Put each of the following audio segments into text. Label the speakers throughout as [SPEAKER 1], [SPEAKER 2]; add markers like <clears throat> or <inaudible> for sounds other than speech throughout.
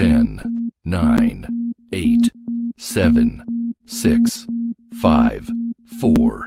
[SPEAKER 1] 10, 9, 8, 7, 6, 5, 4,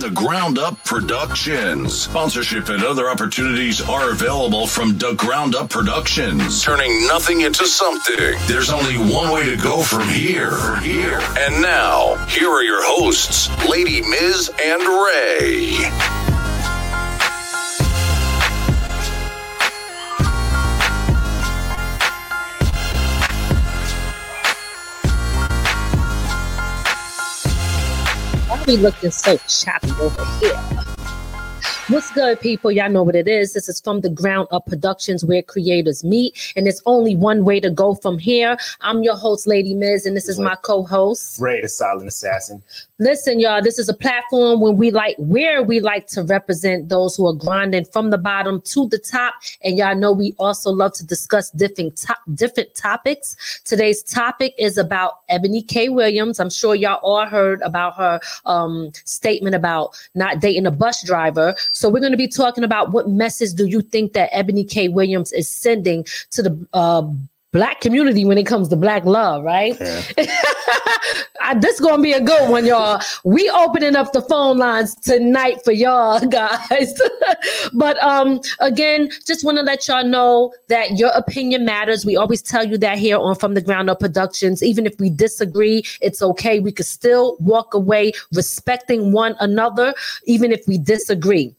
[SPEAKER 2] the Ground Up Productions. Sponsorship and other opportunities are available from the Ground Up Productions. Turning nothing into something. There's only one way to go from here. Here. And now, here are your hosts, Lady Miz and Ray.
[SPEAKER 3] We looking so choppy over here? What's good, people? Y'all know what it is. This is from the Ground Up Productions where creators meet, and it's only one way to go from here. I'm your host, Lady Miz, and this is my co-host.
[SPEAKER 4] Ray the Silent Assassin.
[SPEAKER 3] Listen, y'all, this is a platform when we like where we like to represent those who are grinding from the bottom to the top. And y'all know we also love to discuss different top different topics. Today's topic is about Eboni K. Williams. I'm sure y'all all heard about her um, statement about not dating a bus driver. So we're going to be talking about what message do you think that Eboni K. Williams is sending to the uh, black community when it comes to black love, right? <laughs> I, this gonna be a good one, y'all. We opening up the phone lines tonight for y'all <laughs> guys. <laughs> but um, again, just want to let y'all know that your opinion matters. We always tell you that here on From the Ground Up Productions. Even if we disagree, it's okay. We could still walk away respecting one another, even if we disagree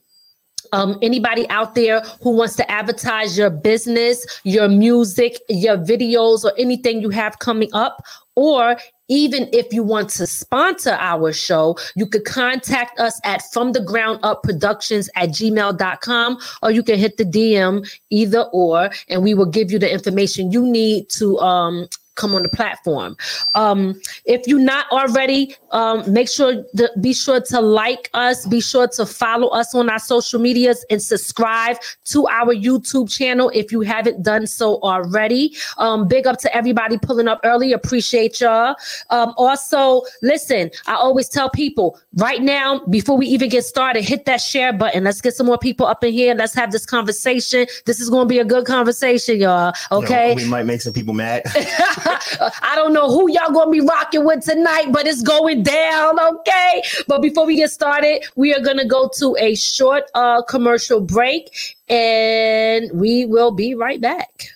[SPEAKER 3] um, anybody out there who wants to advertise your business, your music, your videos, or anything you have coming up, or even if you want to sponsor our show, you could contact us at from the ground up productions at gmail.com or you can hit the DM either or, and we will give you the information you need to um come on the platform. Um, if you're not already, um, make sure to be sure to like us, be sure to follow us on our social medias and subscribe to our YouTube channel if you haven't done so already. Um, big up to everybody pulling up early. Appreciate y'all. Um, also, listen, I always tell people right now, before we even get started, hit that share button. Let's get some more people up in here. Let's have this conversation. This is going to be a good conversation, y'all.
[SPEAKER 4] You know,
[SPEAKER 3] Okay.
[SPEAKER 4] we might make some people mad. <laughs> <laughs>
[SPEAKER 3] I don't know who y'all gonna be rocking with tonight, but it's going down, okay? But before we get started, we are gonna go to a short uh commercial break and we will be right back.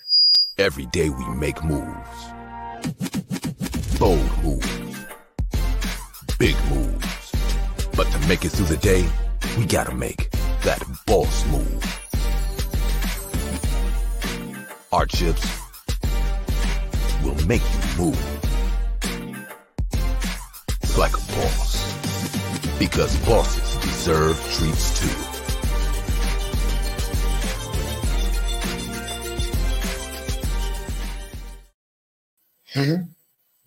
[SPEAKER 1] Every day we make moves. Bold moves. Big moves. But to make it through the day, we gotta make that boss move. Our chips will make you move. Like a boss. Because bosses deserve treats too. Mm-hmm.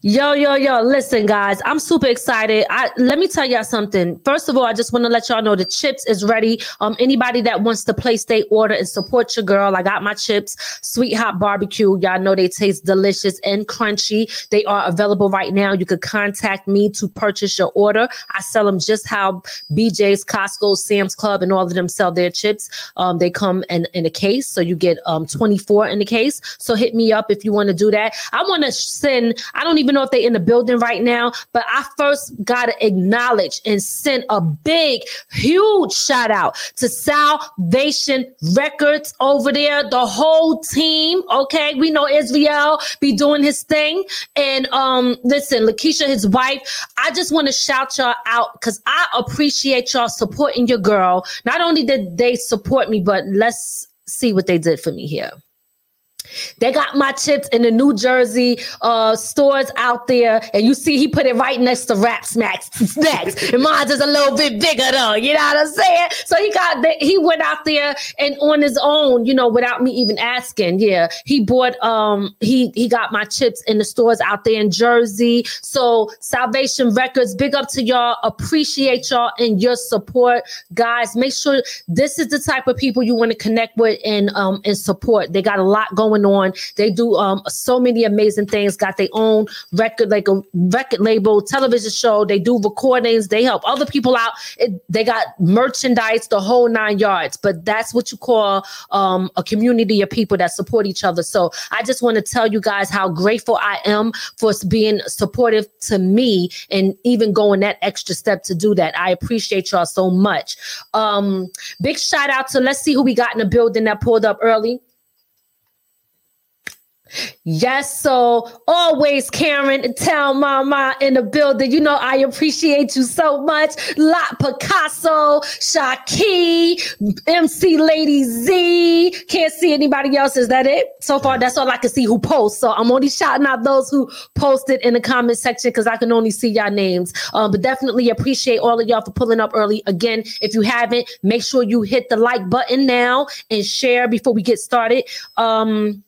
[SPEAKER 3] Yo, yo, yo, listen, guys. I'm super excited. I let me tell y'all something. First of all, I just want to let y'all know the chips is ready. Um, anybody that wants to place their order and support your girl, I got my chips, sweet hot barbecue. Y'all know they taste delicious and crunchy. They are available right now. You could contact me to purchase your order. I sell them just how BJ's, Costco, Sam's Club, and all of them sell their chips. Um, they come in, in a case, so you get um 24 in the case. So hit me up if you want to do that. I want to send, I don't even know if they're in the building right now, but I first got to acknowledge and send a big, huge shout out to Salvation Records over there, the whole team. Okay, we know Israel be doing his thing, and um, listen, Lakeisha, his wife. I just want to shout y'all out because I appreciate y'all supporting your girl. Not only did they support me, but let's see what they did for me here. They got my chips in the New Jersey uh, stores out there, and you see he put it right next to Rap Smacks snacks. and mine's is a little bit bigger though. You know what I'm saying? So he got the, he went out there and on his own, you know, without me even asking. Yeah, he bought um he he got my chips in the stores out there in Jersey. So Salvation Records, big up to y'all. Appreciate y'all and your support, guys. Make sure this is the type of people you want to connect with and um and support. They got a lot going going on. They do um, so many amazing things. Got their own record, like a record label, television show. They do recordings. They help other people out. It, they got merchandise, the whole nine yards. But that's what you call um, a community of people that support each other. So I just want to tell you guys how grateful I am for being supportive to me and even going that extra step to do that. I appreciate y'all so much. Um, big shout out to let's see who we got in the building that pulled up early. Yes, so always Karen, and tell mama in the building. You know, I appreciate you so much. La Picasso, Shaki, MC Lady Z. Can't see anybody else. Is that it? So far, that's all I can see who posts. So I'm only shouting out those who posted in the comment section because I can only see y'all names. Um, but definitely appreciate all of y'all for pulling up early. Again, if you haven't, make sure you hit the like button now and share before we get started. Um,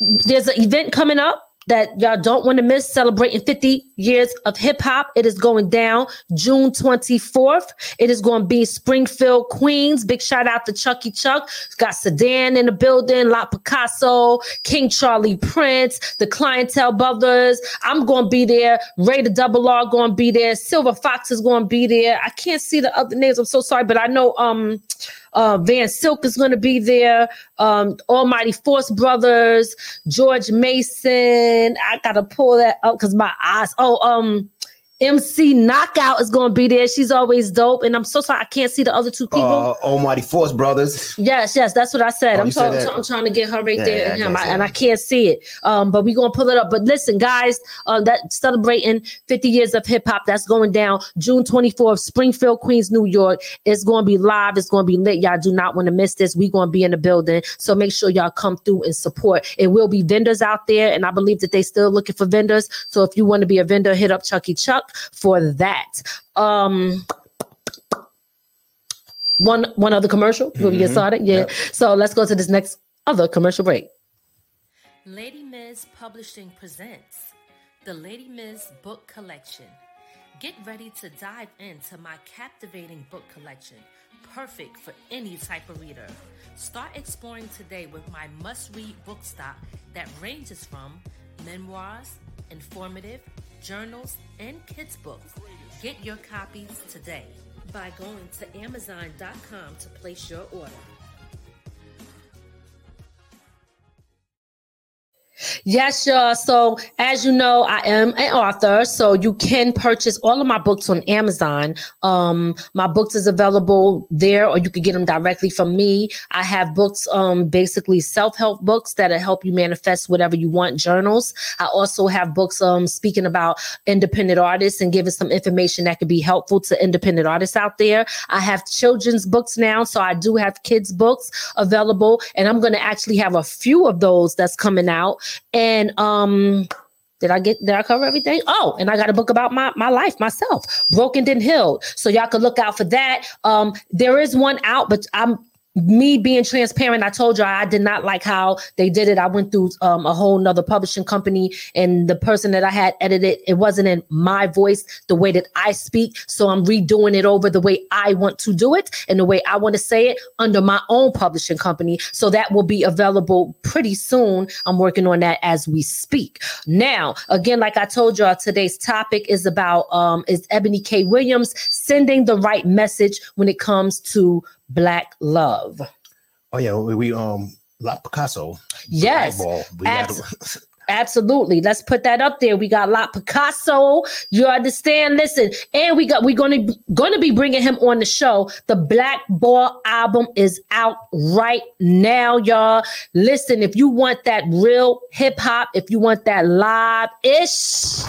[SPEAKER 3] there's an event coming up that y'all don't want to miss celebrating 50 years of hip hop. It is going down June 24th. It is going to be Springfield, Queens. Big shout out to Chucky Chuck. got Sedan in the building, La Picasso, King Charlie Prince, the Clientele Brothers. I'm going to be there. Ray the Double R going to be there. Silver Fox is going to be there. I can't see the other names. I'm so sorry, but I know um uh, Van Silk is going to be there. Um, Almighty Force Brothers, George Mason. I gotta pull that up because my eyes. Oh, um, MC Knockout is going to be there. She's always dope. And I'm so sorry I can't see the other two people. Uh,
[SPEAKER 4] Almighty Force Brothers.
[SPEAKER 3] Yes, yes, that's what I said. Oh, I'm, so, I'm, trying to get her right yeah, there, yeah, and, I, and I can't see it. Um, but we're going to pull it up. But listen, guys, uh, that celebrating 50 years of hip hop, that's going down June 24th, Springfield, Queens, New York. It's going to be live. It's going to be lit. Y'all do not want to miss this. We're going to be in the building. So make sure y'all come through and support. It will be vendors out there. And I believe that they still looking for vendors. So if you want to be a vendor, hit up Chucky Chuck for that. Um, one one other commercial before mm-hmm. we get mm-hmm. started. Yeah. Yep. So let's go to this next other commercial break.
[SPEAKER 5] Lady Miz Publishing presents the Lady Miz Book Collection. Get ready to dive into my captivating book collection, perfect for any type of reader. Start exploring today with my must read book stock that ranges from memoirs, informative, journals, and kids' books. Get your copies today by going to Amazon.com to place your order.
[SPEAKER 3] Yes, y'all. So, as you know, I am an author, so you can purchase all of my books on Amazon. Um, my books is available there, or you can get them directly from me. I have books, um, basically self-help books that'll help you manifest whatever you want. Journals. I also have books, um, speaking about independent artists and giving some information that could be helpful to independent artists out there. I have children's books now, so I do have kids' books available, and I'm going to actually have a few of those that's coming out and um did I get did I cover everything? Oh, and I got a book about my my life myself, Broken Then Healed. So y'all can look out for that. Um, there is one out, but I'm me being transparent, I told you I did not like how they did it. I went through um, a whole nother publishing company, and the person that I had edited, it wasn't in my voice, the way that I speak. So I'm redoing it over the way I want to do it and the way I want to say it under my own publishing company. So that will be available pretty soon. I'm working on that as we speak. Now, again, like I told y'all, today's topic is about um, is Eboni K. Williams sending the right message when it comes to Black Love.
[SPEAKER 4] Oh yeah, we, we um La Picasso.
[SPEAKER 3] Yes, <laughs> Absolutely. Let's put that up there. We got La Picasso. You understand? Listen, and we got we're gonna gonna be bringing him on the show. The Black Ball album is out right now, y'all. Listen, if you want that real hip hop, if you want that live ish,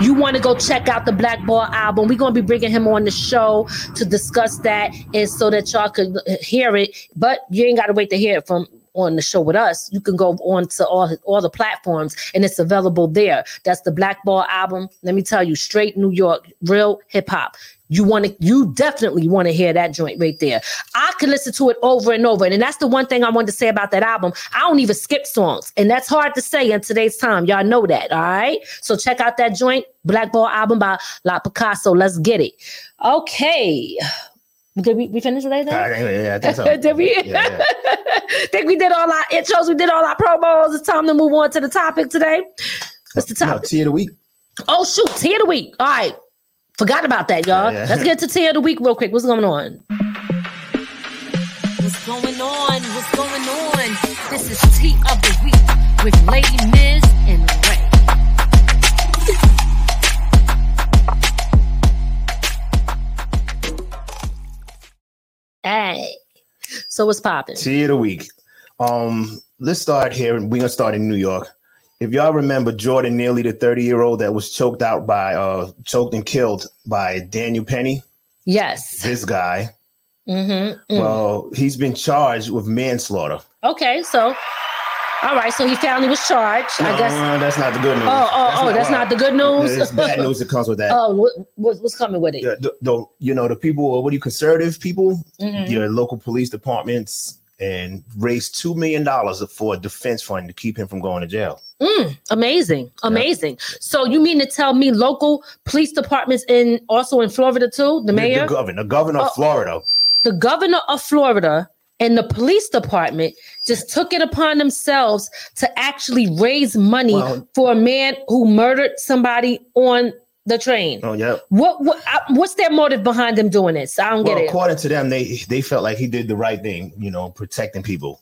[SPEAKER 3] you want to go check out the Black Ball album. We're gonna be bringing him on the show to discuss that, and so that y'all could uh, hear it. But you ain't gotta wait to hear it from on the show with us, you can go on to all all the platforms and it's available there. That's the Black Ball album. Let me tell you, straight New York, real hip hop. You want to, you definitely want to hear that joint right there. I can listen to it over and over. And that's the one thing I wanted to say about that album. I don't even skip songs. And that's hard to say in today's time. Y'all know that. All right. So check out that joint, Black Ball album by La Picasso. Let's get it. Okay. Did we, we finish today then?
[SPEAKER 4] Uh, yeah, yeah, I think so. <laughs>
[SPEAKER 3] did we?
[SPEAKER 4] Yeah, yeah. <laughs>
[SPEAKER 3] think we did all our intros. We did all our promos. It's time to move on to the topic today. What's the
[SPEAKER 4] No,
[SPEAKER 3] topic?
[SPEAKER 4] tea of the week.
[SPEAKER 3] Oh shoot, tea of the week. All right. Forgot about that, y'all.
[SPEAKER 4] Yeah, yeah.
[SPEAKER 3] Let's get to tea of the week real quick. What's going on?
[SPEAKER 5] What's going on? What's going on? This is Tea of the Week with Lady Miz and Ray.
[SPEAKER 3] Hey. So what's popping?
[SPEAKER 4] Tea of the week. Um, let's start here. We're gonna start in New York. If y'all remember Jordan Neely, the 30 year old that was choked out by uh choked and killed by Daniel Penny,
[SPEAKER 3] Yes.
[SPEAKER 4] this guy.
[SPEAKER 3] Mm-hmm.
[SPEAKER 4] Well, he's been charged with manslaughter.
[SPEAKER 3] Okay, so all right, so he finally was charged. I guess.
[SPEAKER 4] No, that's not the good news.
[SPEAKER 3] Oh, oh, oh, that's not the good news?
[SPEAKER 4] It's bad news that comes with that. <laughs>
[SPEAKER 3] Oh, what, what, what's coming with it?
[SPEAKER 4] the, the, the- you know the people what are you conservative people
[SPEAKER 3] Mhm.
[SPEAKER 4] your local police departments and raised two million dollars for a defense fund to keep him from going to jail
[SPEAKER 3] Mm, amazing, amazing. So you mean to tell me local police departments in also in Florida too? The mayor,
[SPEAKER 4] the, the governor the governor
[SPEAKER 3] Oh.
[SPEAKER 4] of florida
[SPEAKER 3] the governor of Florida, and the police department just took it upon themselves to actually raise money
[SPEAKER 4] Well-
[SPEAKER 3] for a man who murdered somebody on the train.
[SPEAKER 4] oh yeah
[SPEAKER 3] What what uh, what's their motive behind them doing this? I don't
[SPEAKER 4] well
[SPEAKER 3] get it.
[SPEAKER 4] according to them they they felt like he did the right thing you know protecting people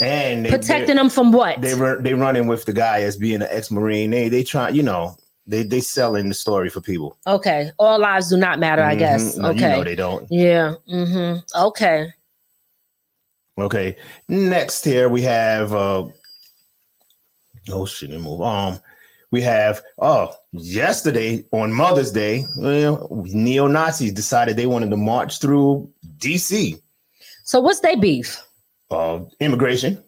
[SPEAKER 4] and they,
[SPEAKER 3] Protecting them from what?
[SPEAKER 4] they, they run they running with the guy as being an ex-marine they they try you know they they selling the story for people
[SPEAKER 3] okay, all lives do not matter. I guess.
[SPEAKER 4] No,
[SPEAKER 3] Okay.
[SPEAKER 4] you know they don't
[SPEAKER 3] yeah. Mm-hmm. Okay.
[SPEAKER 4] Okay. Next here we have uh oh shit, me move. Um we have oh yesterday on Mother's Day, well, neo-Nazis decided they wanted to march through DC.
[SPEAKER 3] So what's their beef?
[SPEAKER 4] Uh immigration.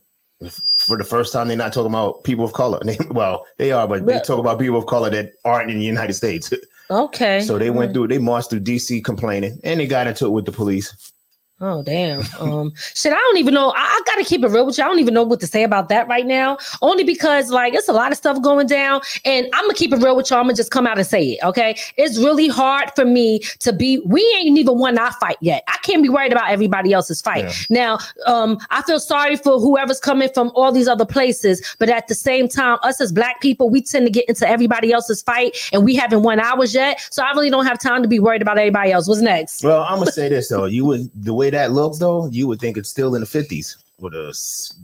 [SPEAKER 4] For the first time, they're not talking about people of color. <laughs> They, well, they are, but they talk about people of color that aren't in the United States. <laughs>
[SPEAKER 3] Okay.
[SPEAKER 4] So they went through, they marched through DC complaining, and they got into it with the police.
[SPEAKER 3] Oh damn. Um shit, I don't even know. I, I gotta keep it real with you. I don't even know what to say about that right now. Only because like it's a lot of stuff going down. And I'm gonna keep it real with y'all. I'm gonna just come out and say it. Okay. It's really hard for me to be we ain't even won our fight yet. I can't be worried about everybody else's fight.
[SPEAKER 4] Yeah.
[SPEAKER 3] Now, um, I feel sorry for whoever's coming from all these other places, but at the same time, us as black people, we tend to get into everybody else's fight and we haven't won ours yet. So I really don't have time to be worried about everybody else. What's next?
[SPEAKER 4] Well, I'm gonna say this though. You would the way that looks though, you would think it's still in the 50s or the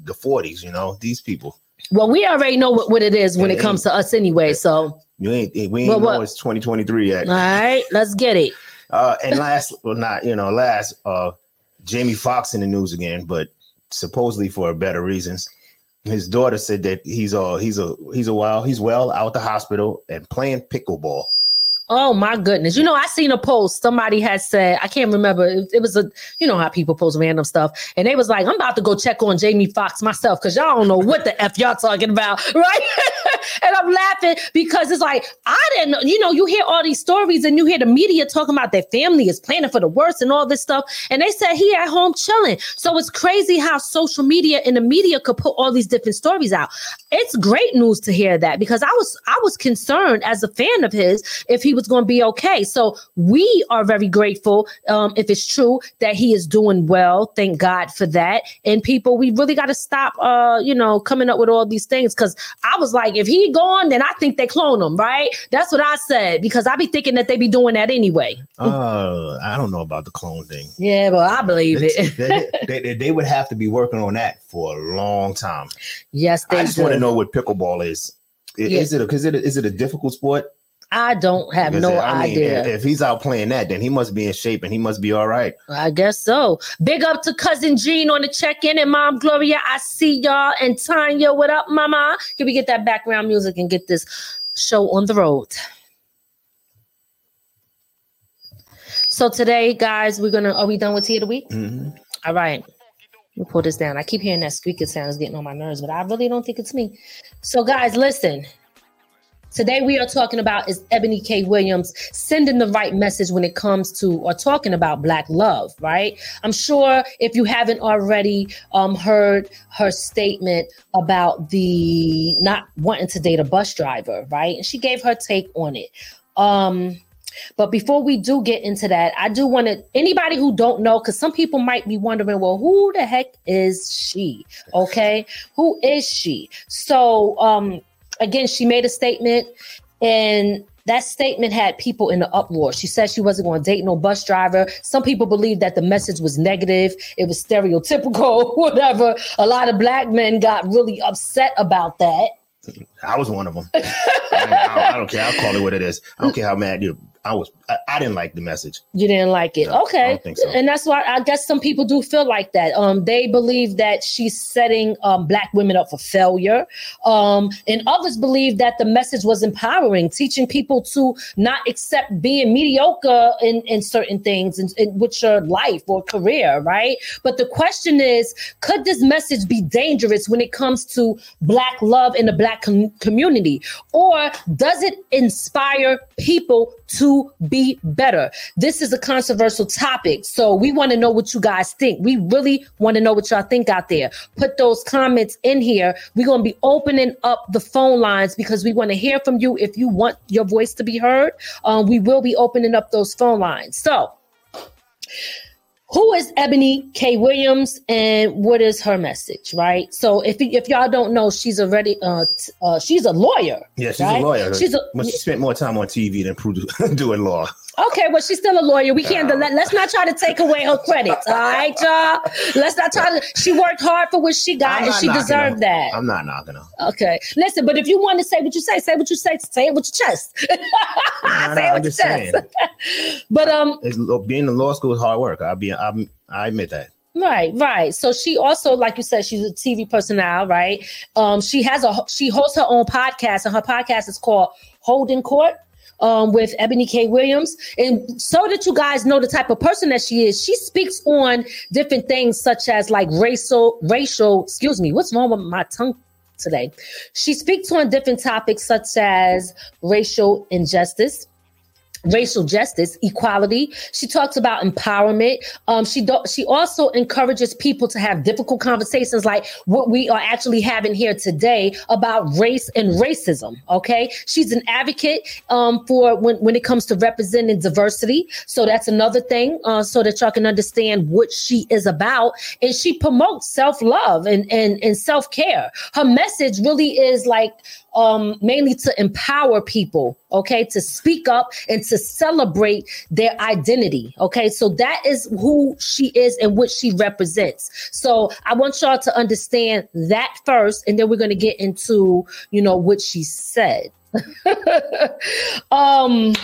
[SPEAKER 4] the 40s. You know, these people.
[SPEAKER 3] Well, we already know what, what it is when
[SPEAKER 4] Yeah,
[SPEAKER 3] it comes to us anyway. So,
[SPEAKER 4] You ain't we ain't
[SPEAKER 3] Well,
[SPEAKER 4] know
[SPEAKER 3] what?
[SPEAKER 4] it's 2023 yet.
[SPEAKER 3] all right, let's get it.
[SPEAKER 4] Uh, and last, well, not you know, last, uh, Jamie Foxx in the news again, but supposedly for better reasons. His daughter said that he's uh he's a he's a while he's well out the hospital and playing pickleball.
[SPEAKER 3] Oh my goodness. You know, I seen a post somebody had said, I can't remember. It, it was a, you know how people post random stuff. And they was like, I'm about to go check on Jamie Foxx myself because y'all don't know what the F y'all talking about. <laughs> Right. And I'm laughing because it's like, I didn't know, you know, you hear all these stories and you hear the media talking about their family is planning for the worst and all this stuff. And they said he at home chilling. So it's crazy how social media and the media could put all these different stories out. It's great news to hear that because I was I was concerned as a fan of his if he was going to be okay. So we are very grateful um, if it's true that he is doing well. Thank God for that. And people, we really got to stop, uh, you know, coming up with all these things because I was like, if he gone, then I think they clone him, right? That's what I said because I be thinking that they be doing that anyway.
[SPEAKER 4] Uh, I don't know about the clone thing.
[SPEAKER 3] Yeah, well, I believe
[SPEAKER 4] they,
[SPEAKER 3] it.
[SPEAKER 4] they, they, they would have to be working on that for a long time.
[SPEAKER 3] yes, they
[SPEAKER 4] I just want to know what pickleball is. I-
[SPEAKER 3] Yeah.
[SPEAKER 4] Is it is it is it a difficult sport?
[SPEAKER 3] I don't have no
[SPEAKER 4] I
[SPEAKER 3] idea.
[SPEAKER 4] If, if he's out playing that, then he must be in shape and he must be all right.
[SPEAKER 3] I guess so. Big up to cousin Jean on the check-in and mom Gloria. I see y'all and Tanya. What up, mama? Can we get that background music and get this show on the road? So today, guys, we're gonna. Are we done with tea of the week?
[SPEAKER 4] Mhm.
[SPEAKER 3] All right. Let me pull this down. I keep hearing that squeaking sound is getting on my nerves, but I really don't think it's me. So, guys, listen. Today we are talking about is Eboni K. Williams sending the right message when it comes to or talking about black love, right? I'm sure if you haven't already um, heard her statement about the not wanting to date a bus driver, right? And she gave her take on it. Um, but before we do get into that, I do want to anybody who don't know, because some people might be wondering, well, who the heck is she? Okay, who is she? So, um, again, she made a statement, and that statement had people in the uproar. She said she wasn't going to date no bus driver. Some people believe that the message was negative, it was stereotypical, <laughs> whatever. A lot of black men got really upset about that.
[SPEAKER 4] I was one of them. I, I, I, don't care. I'll call it what it is. I don't care how mad you I was I, I, didn't like the message.
[SPEAKER 3] You didn't like it. No, okay. So. And that's why I guess some people do feel like that. Um they believe that she's setting um black women up for failure. Um and others believe that the message was empowering, teaching people to not accept being mediocre in, in certain things in, in with your life or career, right? But the question is, could this message be dangerous when it comes to black love in the black com- community? Or does it inspire people to be better. This is a controversial topic. So we want to know what you guys think. We really want to know what y'all think out there. Put those comments in here. We're going to be opening up the phone lines because we want to hear from you if you want your voice to be heard. Um, we will be opening up those phone lines. So, who is Eboni K. Williams and what is her message, right? So if if y'all don't know, she's already uh, uh she's a lawyer.
[SPEAKER 4] Yeah, she's right? a lawyer. She's a, but she spent more time on TV than <laughs> doing law.
[SPEAKER 3] Okay, well, she's still a lawyer. We can't let, let's not try to take away her credit. All right, y'all. Let's not try to. She worked hard for what she got, and she deserved that.
[SPEAKER 4] I'm not knocking her.
[SPEAKER 3] Okay, listen, but if you want to say what you say, say what you say. Say it with your chest. <laughs> say
[SPEAKER 4] it with your chest. <laughs>
[SPEAKER 3] but um,
[SPEAKER 4] it's, being in law school is hard work. I'll be. I'm, I admit that.
[SPEAKER 3] Right, right. So she also, like you said, she's a TV personnel, right? Um, she has a she hosts her own podcast, and her podcast is called Holding Court um, with Eboni K. Williams. And so that you guys know the type of person that she is, she speaks on different things such as like racial, racial, excuse me, what's wrong with my tongue today? She speaks on different topics such as racial injustice racial justice, equality. She talks about empowerment. Um, she do- she also encourages people to have difficult conversations like what we are actually having here today about race and racism. Okay, she's an advocate um, for when when it comes to representing diversity. So that's another thing, uh, so that y'all can understand what she is about. And she promotes self love and and and self care. Her message really is like um, mainly to empower people, okay, to speak up and to celebrate their identity, okay. So that is who she is and what she represents. So I want y'all to understand that first, and then we're going to get into, you know, what she said. <laughs> um,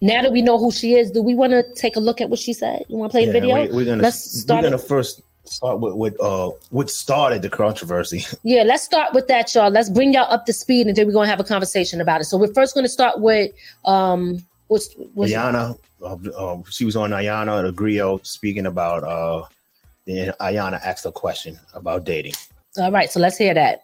[SPEAKER 3] now that we know who she is, do we want to take a look at what she said? You want to play yeah, the video?
[SPEAKER 4] We, are gonna let's start. We're gonna first start with, with uh what started the controversy. <laughs>
[SPEAKER 3] Yeah, let's start with that, y'all. Let's bring y'all up to speed, and then we're gonna have a conversation about it. So we're first gonna start with um what's, what's
[SPEAKER 4] Iyanla. Uh, uh, she was on Iyanla the Grio speaking about uh then Iyanla asked a question about dating.
[SPEAKER 3] All right, so let's hear that.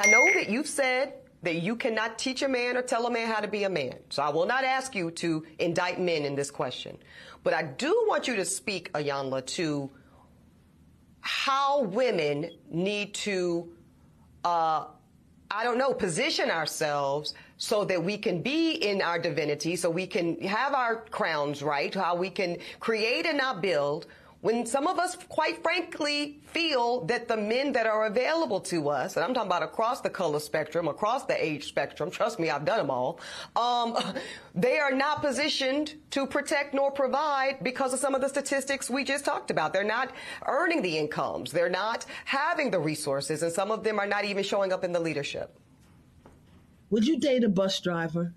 [SPEAKER 6] I know that you've said that you cannot teach a man or tell a man how to be a man. So I will not ask you to indict men in this question. But I do want you to speak, Iyanla, to how women need to, uh, I don't know, position ourselves so that we can be in our divinity, so we can have our crowns right, how we can create and not build when some of us, quite frankly, feel that the men that are available to us, and I'm talking about across the color spectrum, across the age spectrum, trust me, I've done them all, um, <laughs> they are not positioned to protect nor provide because of some of the statistics we just talked about. They're not earning the incomes. They're not having the resources, and some of them are not even showing up in the leadership.
[SPEAKER 7] Would you date a bus driver?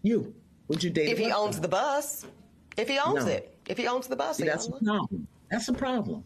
[SPEAKER 7] You. Would you date
[SPEAKER 6] if he owns driver? the bus? If he owns no. it, if he owns the bus,
[SPEAKER 7] See, that's a problem. That's a problem.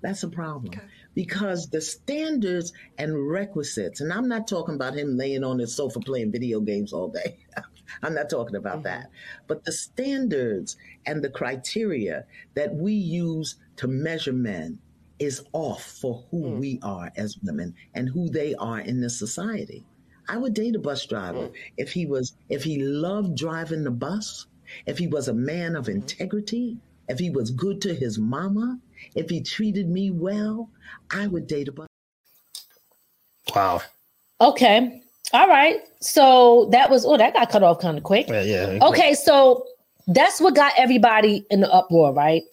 [SPEAKER 7] That's a problem okay. because the standards and requisites, and I'm not talking about him laying on his sofa playing video games all day. <laughs> I'm not talking about mm-hmm. that. But the standards and the criteria that we use to measure men is off for who mm. we are as women and who they are in this society. I would date a bus driver mm. if he was if he loved driving the bus, if he was a man of integrity, if he was good to his mama, if he treated me well, I would date a bus.
[SPEAKER 4] Wow.
[SPEAKER 3] Okay. All right. So that was oh that got cut off kind of quick.
[SPEAKER 4] Yeah, yeah.
[SPEAKER 3] Okay, so that's what got everybody in the uproar, right? <laughs>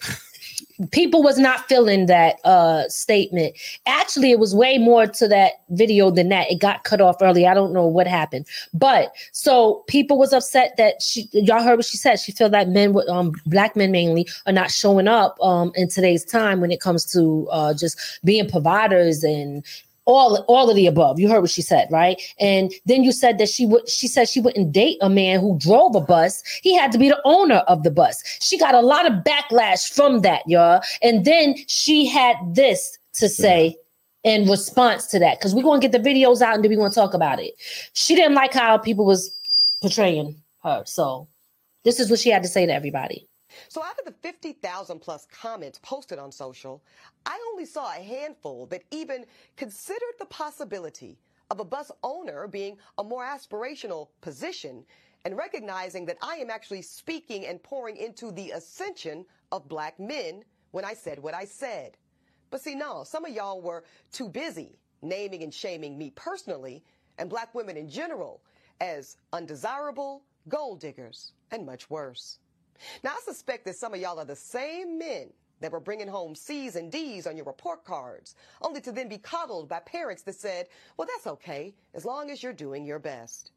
[SPEAKER 3] people was not feeling that uh statement. Actually it was way more to that video than that. It got cut off early. I don't know what happened. But so people was upset that she y'all heard what she said. She felt that men with um black men mainly are not showing up um in today's time when it comes to uh just being providers and all all of the above. You heard what she said, right? And then you said that she would she said she wouldn't date a man who drove a bus. He had to be the owner of the bus. She got a lot of backlash from that, y'all. And then she had this to say in response to that because we're going to get the videos out and then we're going to talk about it. She didn't like how people was portraying her. So this is what she had to say to everybody.
[SPEAKER 6] So out of the 50,000 plus comments posted on social, I only saw a handful that even considered the possibility of a bus owner being a more aspirational position and recognizing that I am actually speaking and pouring into the ascension of black men when I said what I said. But see, no, some of y'all were too busy naming and shaming me personally and black women in general as undesirable, gold diggers, and much worse. Now, I suspect that some of y'all are the same men that were bringing home C's and D's on your report cards, only to then be coddled by parents that said, well, that's okay, as long as you're doing your best.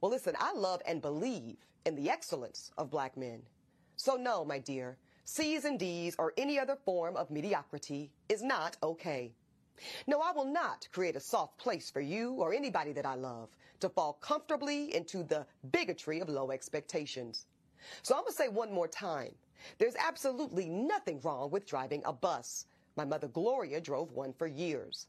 [SPEAKER 6] Well, listen, I love and believe in the excellence of black men. So no, my dear, C's and D's or any other form of mediocrity is not okay. No, I will not create a soft place for you or anybody that I love to fall comfortably into the bigotry of low expectations. So I'm going to say one more time. There's absolutely nothing wrong with driving a bus. My mother Gloria drove one for years.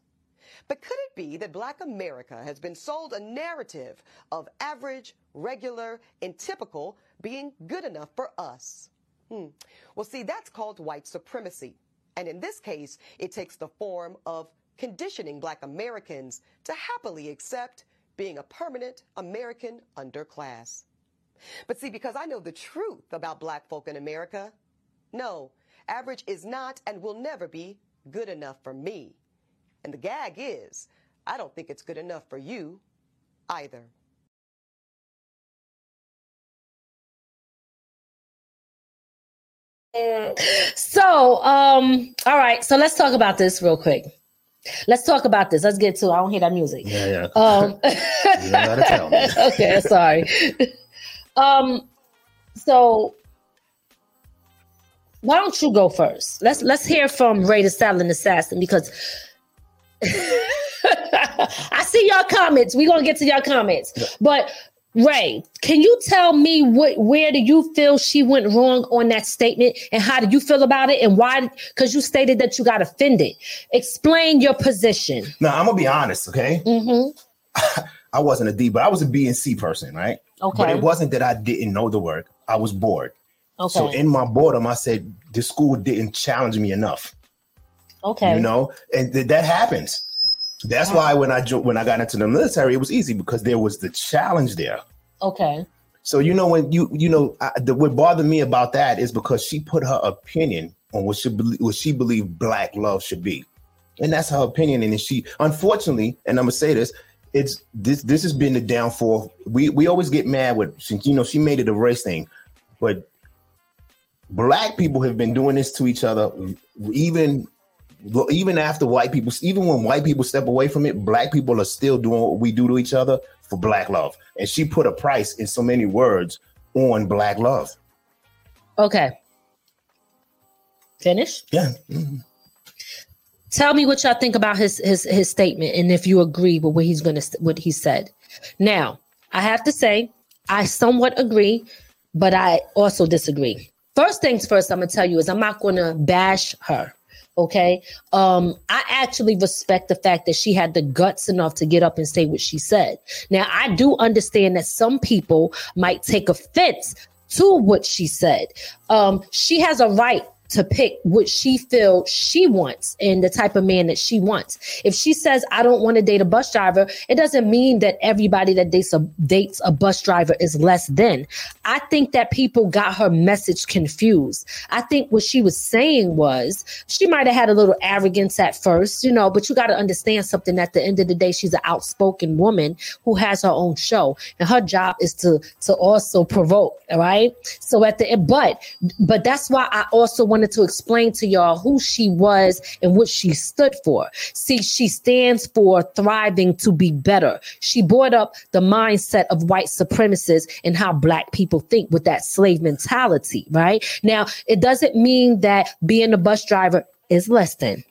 [SPEAKER 6] But could it be that black America has been sold a narrative of average, regular, and typical being good enough for us? Hmm. Well, see, that's called white supremacy. And in this case, it takes the form of conditioning black Americans to happily accept being a permanent American underclass. But see, because I know the truth about black folk in America, no, average is not and will never be good enough for me. And the gag is, I don't think it's good enough for you either.
[SPEAKER 3] So, um, all right. So let's talk about this real quick. Let's talk about this. Let's get to. It. I don't hear that music.
[SPEAKER 4] Yeah, yeah.
[SPEAKER 3] Um, <laughs>
[SPEAKER 4] you gotta tell me. <laughs>
[SPEAKER 3] okay, sorry. <laughs> Um, so why don't you go first? Let's let's hear from Ray the Silent Assassin because <laughs> I see your comments. We're gonna get to your comments. But Ray, can you tell me what where do you feel she went wrong on that statement and how do you feel about it and why because you stated that you got offended. Explain your position.
[SPEAKER 4] Now I'm gonna be honest, okay?
[SPEAKER 3] Mm-hmm. <laughs>
[SPEAKER 4] I wasn't a D, but I was a B and C person, right?
[SPEAKER 3] Okay.
[SPEAKER 4] But it wasn't that I didn't know the work. I was bored.
[SPEAKER 3] Okay.
[SPEAKER 4] So in my boredom, I said the school didn't challenge me enough.
[SPEAKER 3] Okay.
[SPEAKER 4] You know, and th- that happens. That's why when I jo- when I got into the military, it was easy because there was the challenge there.
[SPEAKER 3] Okay.
[SPEAKER 4] So you know when you you know I, the, what bothered me about that is because she put her opinion on what she be- what she believed black love should be, and that's her opinion. And she unfortunately, and I'm gonna say this, it's this this has been the downfall. We we always get mad with since you know she made it a race thing, but black people have been doing this to each other. Even even after white people even when white people step away from it black people are still doing what we do to each other for black love. And she put a price in so many words on black love.
[SPEAKER 3] Okay. Finish?
[SPEAKER 4] Yeah. Mm-hmm.
[SPEAKER 3] Tell me what y'all think about his his his statement and if you agree with what he's gonna what he said. Now, I have to say, I somewhat agree, but I also disagree. First things first, I'm gonna tell you is I'm not gonna bash her. Okay. Um, I actually respect the fact that she had the guts enough to get up and say what she said. Now, I do understand that some people might take offense to what she said. Um, she has a right to pick what she feels she wants and the type of man that she wants. If she says, I don't want to date a bus driver, it doesn't mean that everybody that dates a, dates a bus driver is less than. I think that people got her message confused. I think what she was saying was she might have had a little arrogance at first, you know, but you got to understand something. At the end of the day, she's an outspoken woman who has her own show and her job is to, to also provoke. Right. So at the end, but, but that's why I also want wanted to explain to y'all who she was and what she stood for. See, she stands for thriving to be better. She brought up the mindset of white supremacists and how black people think with that slave mentality, right? Now, it doesn't mean that being a bus driver is less than.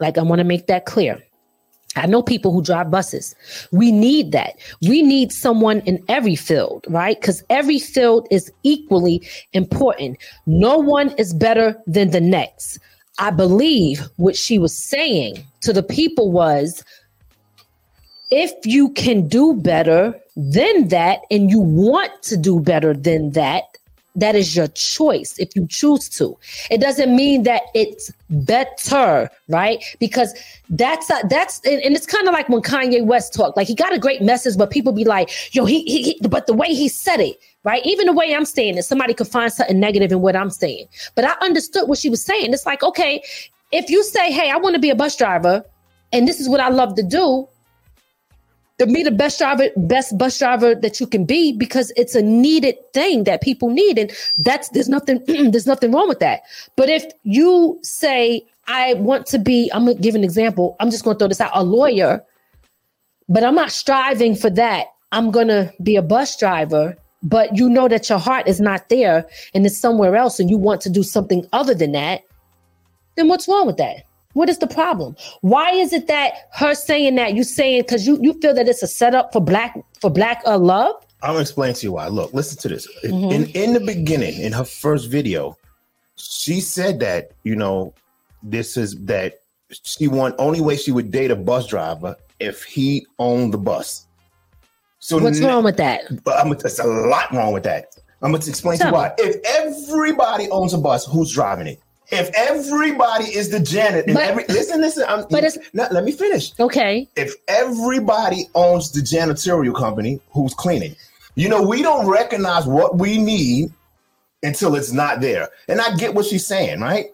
[SPEAKER 3] Like, I want to make that clear. I know people who drive buses. We need that. We need someone in every field, right? Because every field is equally important. No one is better than the next. I believe what she was saying to the people was if you can do better than that and you want to do better than that, that is your choice if you choose to. It doesn't mean that it's better, right? Because that's a, that's and, it's kind of like when Kanye West talked. Like he got a great message, but people be like, "Yo, he, he, he," but the way he said it, right? Even the way I'm saying it, somebody could find something negative in what I'm saying. But I understood what she was saying. It's like, okay, if you say, "Hey, I want to be a bus driver," and this is what I love to do, to be the best driver, best bus driver that you can be because it's a needed thing that people need. And that's there's nothing <clears throat> there's nothing wrong with that. But if you say, I want to be, I'm gonna give an example, I'm just gonna throw this out, a lawyer, but I'm not striving for that. I'm gonna be a bus driver, but you know that your heart is not there and it's somewhere else and you want to do something other than that, then what's wrong with that? What is the problem? Why is it that her saying that you saying because you you feel that it's a setup for black for black uh, love?
[SPEAKER 4] I'm gonna explain to you why. Look, listen to this. Mm-hmm. In in the beginning, in her first video, she said that you know this is that she want only way she would date a bus driver if he owned the bus.
[SPEAKER 3] So what's wrong with that?
[SPEAKER 4] But I'm, there's a lot wrong with that. I'm going to explain Tell to you why. If everybody owns a bus, who's driving it? If everybody is the janitor, but, every, listen, listen. I'm, but it's, no, let me finish.
[SPEAKER 3] Okay.
[SPEAKER 4] If everybody owns the janitorial company, who's cleaning? You know, we don't recognize what we need until it's not there. And I get what she's saying, right?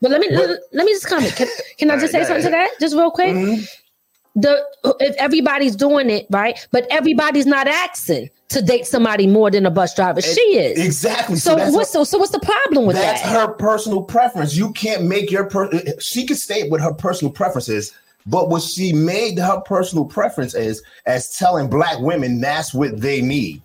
[SPEAKER 3] But let me but, let, me just comment. Can, can I just say something to that, just real quick? Mm-hmm. The if everybody's doing it right, but everybody's not asking to date somebody more than a bus driver. She is
[SPEAKER 4] exactly.
[SPEAKER 3] So, so what's her, so, so what's the problem with
[SPEAKER 4] that's
[SPEAKER 3] that?
[SPEAKER 4] That's her personal preference. You can't make your per. She can state what her personal preference is, but what she made her personal preference is as telling black women that's what they need.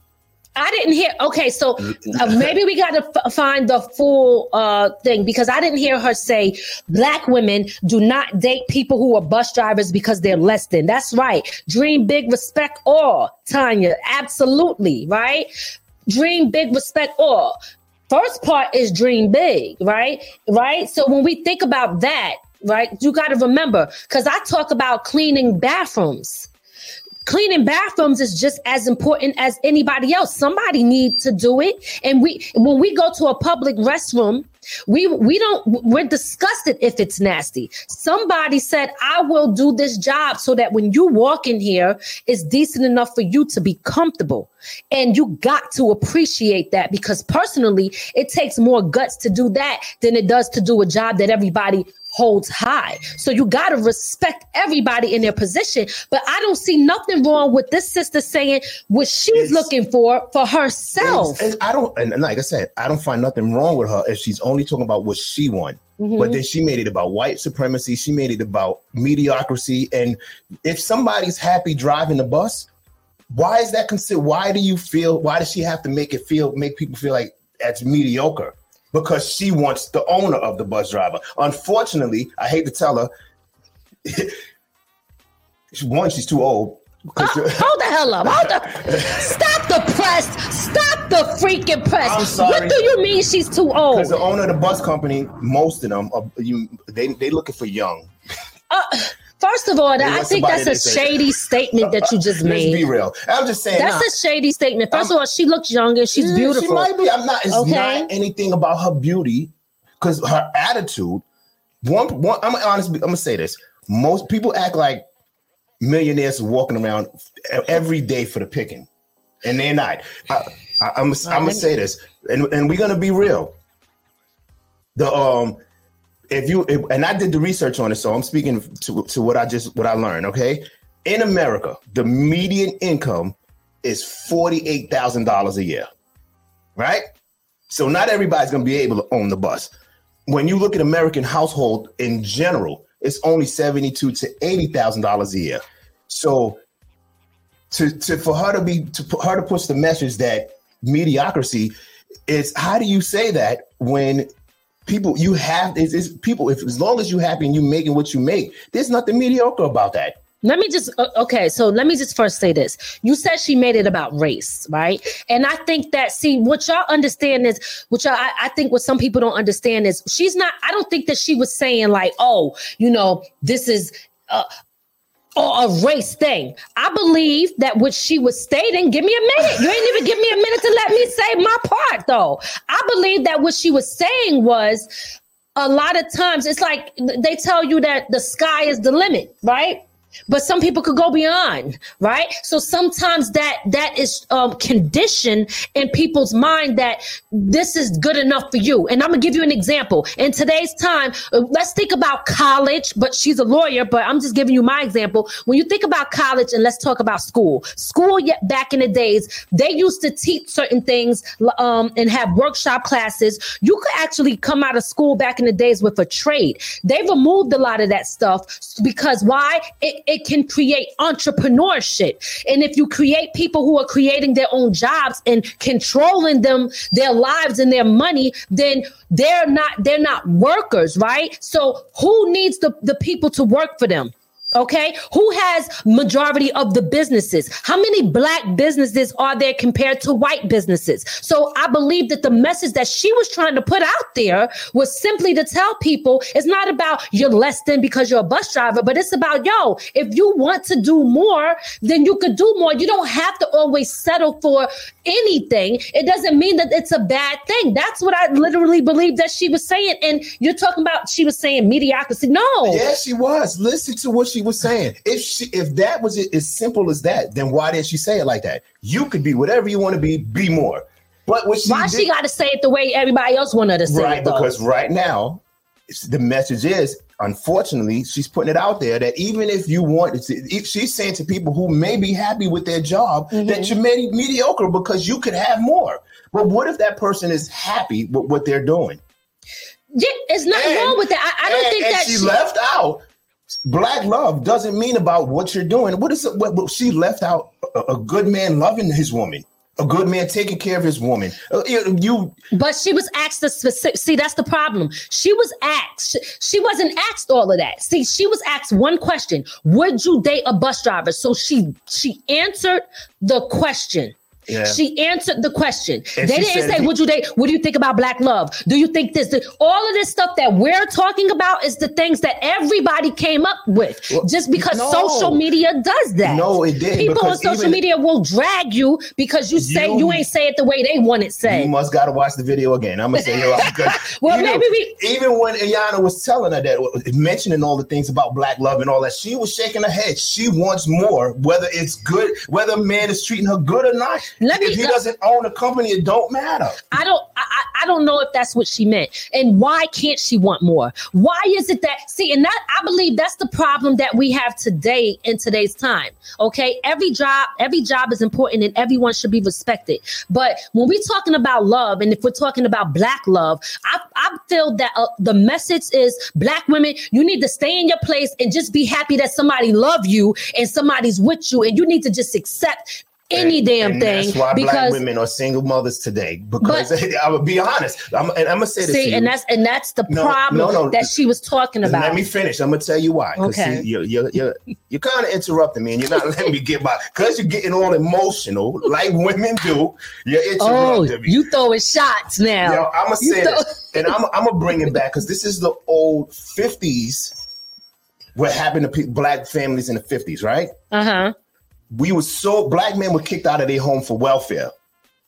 [SPEAKER 3] I didn't hear. Okay, so uh, maybe we got to f- find the full uh, thing because I didn't hear her say black women do not date people who are bus drivers because they're less than. That's right. Dream big, respect all, Tanya. Absolutely, right? Dream big, respect all. First part is dream big, right? Right. So when we think about that, right, you got to remember because I talk about cleaning bathrooms cleaning bathrooms is just as important as anybody else. Somebody needs to do it. And we when we go to a public restroom, we we don't we're disgusted if it's nasty. Somebody said, I will do this job so that when you walk in here, it's decent enough for you to be comfortable. And you got to appreciate that because personally, it takes more guts to do that than it does to do a job that everybody holds high. So you got to respect everybody in their position. But I don't see nothing wrong with this sister saying what she's it's, looking for for herself.
[SPEAKER 4] I don't, and like I said, I don't find nothing wrong with her if she's only talking about what she wants. Mm-hmm. But then she made it about white supremacy. She made it about mediocrity. And if somebody's happy driving the bus, why is that considered? Why do you feel? Why does she have to make it feel, make people feel like that's mediocre? Because she wants the owner of the bus driver. Unfortunately, I hate to tell her, <laughs> one, she's too old.
[SPEAKER 3] Uh, hold the hell up. Hold the, stop the press. Stop the freaking press.
[SPEAKER 4] I'm sorry.
[SPEAKER 3] What do you mean she's too old?
[SPEAKER 4] Because the owner of the bus company, most of them, are, you, they they looking for young.
[SPEAKER 3] Uh, first of all, I think that's a shady statement that you just <laughs>
[SPEAKER 4] Let's
[SPEAKER 3] made.
[SPEAKER 4] be real. I'm just saying.
[SPEAKER 3] That's
[SPEAKER 4] nah.
[SPEAKER 3] a shady statement. 1st of all, she looks younger. she's
[SPEAKER 4] Yeah,
[SPEAKER 3] beautiful.
[SPEAKER 4] She might be. I'm not. It's
[SPEAKER 3] Okay.
[SPEAKER 4] not anything about her beauty, because her attitude. One, one. I'm honest. I'm gonna say this. Most people act like millionaires walking around every day for the picking, and they're not. I, I, I'm, I'm gonna say this, and, and we're gonna be real. The um, if you if, and I did the research on it, so I'm speaking to to what I just what I learned. Okay, in America, the median income is forty eight thousand dollars a year, right? So not everybody's gonna be able to own the bus. When you look at American household in general, it's only seventy two to eighty thousand dollars a year. So to, to for her to be to put her to push the message that mediocrity is how do you say that when people you have is, is people if as long as you happy and you making what you make there's nothing mediocre about that
[SPEAKER 3] Let me just uh, okay. So let me just first say this. You said she made it about race, right? And I think that see what y'all understand is y'all. I, I think what some people don't understand is she's not. I don't think that she was saying like, oh, you know, this is. Uh, or a race thing. I believe that what she was stating, give me a minute. You ain't even give me a minute to let me say my part, though. I believe that what she was saying was a lot of times it's like they tell you that the sky is the limit, right? But some people could go beyond, right? So sometimes that that is um, conditioned in people's mind that this is good enough for you. And I'm gonna give you an example. In today's time, uh, let's think about college. But she's a lawyer, but I'm just giving you my example. When you think about college, and let's talk about school. School, yet back in the days, they used to teach certain things um, and have workshop classes. You could actually come out of school back in the days with a trade. They removed a lot of that stuff because why? It, it can create entrepreneurship. And if you create people who are creating their own jobs and controlling them, their lives and their money, then they're not they're not workers, right? So who needs the, the people to work for them? Okay, who has majority of the businesses? How many black businesses are there compared to white businesses? So I believe that the message that she was trying to put out there was simply to tell people it's not about you're less than because you're a bus driver, but it's about yo, if you want to do more, then you could do more. You don't have to always settle for anything. It doesn't mean that it's a bad thing. That's what I literally believe that she was saying. And you're talking about she was saying mediocrity. No.
[SPEAKER 4] yeah she was listen to what she was saying if she if that was it, as simple as that then why didn't she say it like that you could be whatever you want to be be more but what she
[SPEAKER 3] Why
[SPEAKER 4] did,
[SPEAKER 3] she got to say it the way everybody else wanted to say
[SPEAKER 4] right
[SPEAKER 3] it? Right,
[SPEAKER 4] because right now the message is unfortunately she's putting it out there that even if you want to if she's saying to people who may be happy with their job
[SPEAKER 3] Mm-hmm.
[SPEAKER 4] that you're medi- mediocre because you could have more. But what if that person is happy with what they're doing?
[SPEAKER 3] Yeah, it's nothing
[SPEAKER 4] And-
[SPEAKER 3] wrong with that. I, I don't
[SPEAKER 4] and,
[SPEAKER 3] think
[SPEAKER 4] and
[SPEAKER 3] that
[SPEAKER 4] she, left out. Black love doesn't mean about what you're doing. What is it what, what- she left out a, a good man loving his woman a good man taking care of his woman Uh, you,
[SPEAKER 3] But she was asked the specific. See, that's the problem. She was asked. She wasn't asked all of that. See, she was asked one question: Would you date a bus driver? So she she answered the question.
[SPEAKER 4] Yeah.
[SPEAKER 3] She answered the question.
[SPEAKER 4] And
[SPEAKER 3] they didn't say, "Would you date?" What do you think about black love? Do you think this? All of this stuff that we're talking about is the things that everybody came up with.
[SPEAKER 4] Well,
[SPEAKER 3] just because
[SPEAKER 4] no.
[SPEAKER 3] social media does that.
[SPEAKER 4] No, it didn't,
[SPEAKER 3] People on social
[SPEAKER 4] even-
[SPEAKER 3] media will drag you because you say
[SPEAKER 4] You-
[SPEAKER 3] you ain't say it the way they want it said.
[SPEAKER 4] you must got to watch the video again i'm gonna say you're <laughs>
[SPEAKER 3] Well,
[SPEAKER 4] even,
[SPEAKER 3] maybe we-
[SPEAKER 4] even when Ayana was telling her that mentioning all the things about black love and all that she was shaking her head she wants more whether it's good whether a man is treating her good or not
[SPEAKER 3] Let me-
[SPEAKER 4] if he doesn't own a company it don't matter
[SPEAKER 3] I don't I, I I don't know if that's what she meant. And why can't she want more? Why is it that see and that I believe that's the problem that we have today in today's time. Okay? Every job, every job is important and everyone should be respected. But when we're talking about love and if we're talking about black love, I, I feel that uh, the message is black women, you need to stay in your place and just be happy that somebody love you and somebody's with you and you need to just accept any
[SPEAKER 4] And-
[SPEAKER 3] damn
[SPEAKER 4] and
[SPEAKER 3] thing
[SPEAKER 4] That's why black women are single mothers today. Because <laughs> I'm gonna be honest, I'm, and I'm gonna say this.
[SPEAKER 3] see, and that's and that's the
[SPEAKER 4] No,
[SPEAKER 3] problem
[SPEAKER 4] no, no.
[SPEAKER 3] that she was talking about.
[SPEAKER 4] Let me finish. I'm gonna tell you why.
[SPEAKER 3] Okay.
[SPEAKER 4] see, you're you're you're, you're kind of interrupting me, and you're not <laughs> letting me get by. Cause you're getting all emotional, like women do. You're
[SPEAKER 3] oh,
[SPEAKER 4] interrupting me.
[SPEAKER 3] you throwing shots now.
[SPEAKER 4] Yo, I'm gonna say
[SPEAKER 3] throw-
[SPEAKER 4] this, and I'm I'm gonna bring it back because this is the old '50s. What happened to pe- black families in the '50s, right?
[SPEAKER 3] Uh huh.
[SPEAKER 4] We were so black men were kicked out of their home for welfare.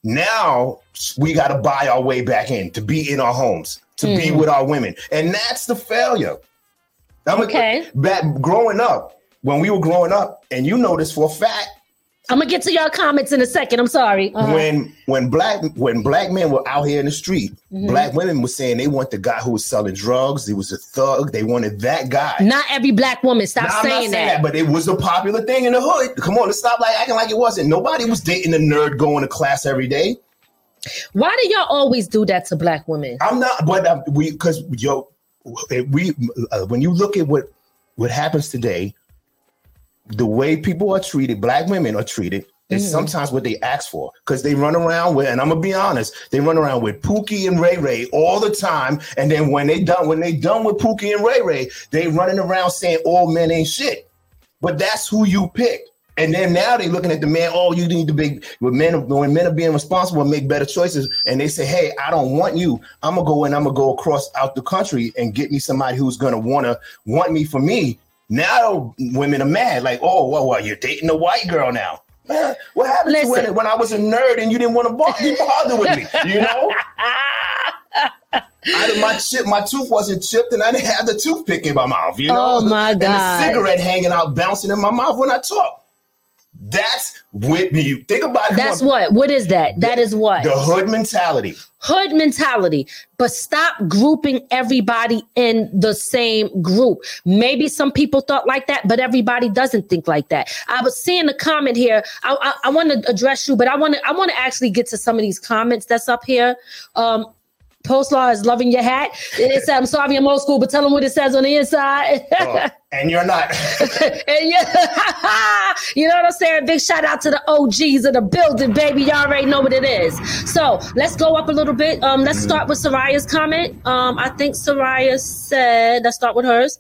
[SPEAKER 4] Now we got to buy our way back in to be in our homes, to be
[SPEAKER 3] Hmm.
[SPEAKER 4] with our women, and that's the failure. I'm
[SPEAKER 3] Okay.
[SPEAKER 4] Back growing up, when we were growing up, and you know this for a fact,
[SPEAKER 3] I'm gonna get to y'all comments in a second. I'm sorry. Uh-huh.
[SPEAKER 4] when when black when black men were out here in the street,
[SPEAKER 3] Mm-hmm.
[SPEAKER 4] black women were saying they want the guy who was selling drugs. He was a thug. They wanted that guy.
[SPEAKER 3] Not every black woman. Stop
[SPEAKER 4] Now,
[SPEAKER 3] saying,
[SPEAKER 4] saying
[SPEAKER 3] that.
[SPEAKER 4] that. but it was a popular thing in the hood. Come on, let's stop like acting like it wasn't. Nobody was dating a nerd going to class every day.
[SPEAKER 3] Why do y'all always do that to black women?
[SPEAKER 4] I'm not, but uh, we because yo, we uh, when you look at what what happens today, the way people are treated, black women are treated. Is
[SPEAKER 3] Mm-hmm.
[SPEAKER 4] sometimes what they ask for because they run around with, and I'm gonna be honest, they run around with Pookie and Ray Ray all the time, and then when they done when they done with Pookie and Ray Ray, they running around saying all men ain't shit. But that's who you pick. And then now they looking at the man. Oh, you need to be when men when men are being responsible and make better choices. And they say, "Hey, I don't want you. I'm gonna go and I'm gonna go across out the country and get me somebody who's gonna wanna want me for me." Now women are mad, like, "Oh, well, well you're dating a white girl now." Man, what happened to when, when I was a nerd and you didn't want to bother, bother with me? You know, <laughs> I, did- my chip, my tooth wasn't chipped, and I didn't have the toothpick in my mouth. You oh know,
[SPEAKER 3] Oh, my
[SPEAKER 4] and
[SPEAKER 3] God.
[SPEAKER 4] the cigarette hanging out, bouncing in my mouth when I talk. That's with me. Think about it.
[SPEAKER 3] That's what. What is that? That is what
[SPEAKER 4] the hood mentality.
[SPEAKER 3] hood mentality. But stop grouping everybody in the same group. Maybe some people thought like that, but everybody doesn't think like that. I was seeing a comment here. I, I, I want to address you, but I want to I want to actually get to some of these comments that's up here. Um, Post law is loving your hat. It said, "I'm sorry, I'm old school, but tell them what it says on the inside."
[SPEAKER 4] Oh, and you're not. <laughs>
[SPEAKER 3] and yeah, <laughs> you know what I'm saying? Big shout out to the OGs of the building, baby. Y'all already know what it is. So let's go up a little bit. Um, let's start with Soraya's comment. Um, I think Soraya said, let's start with hers.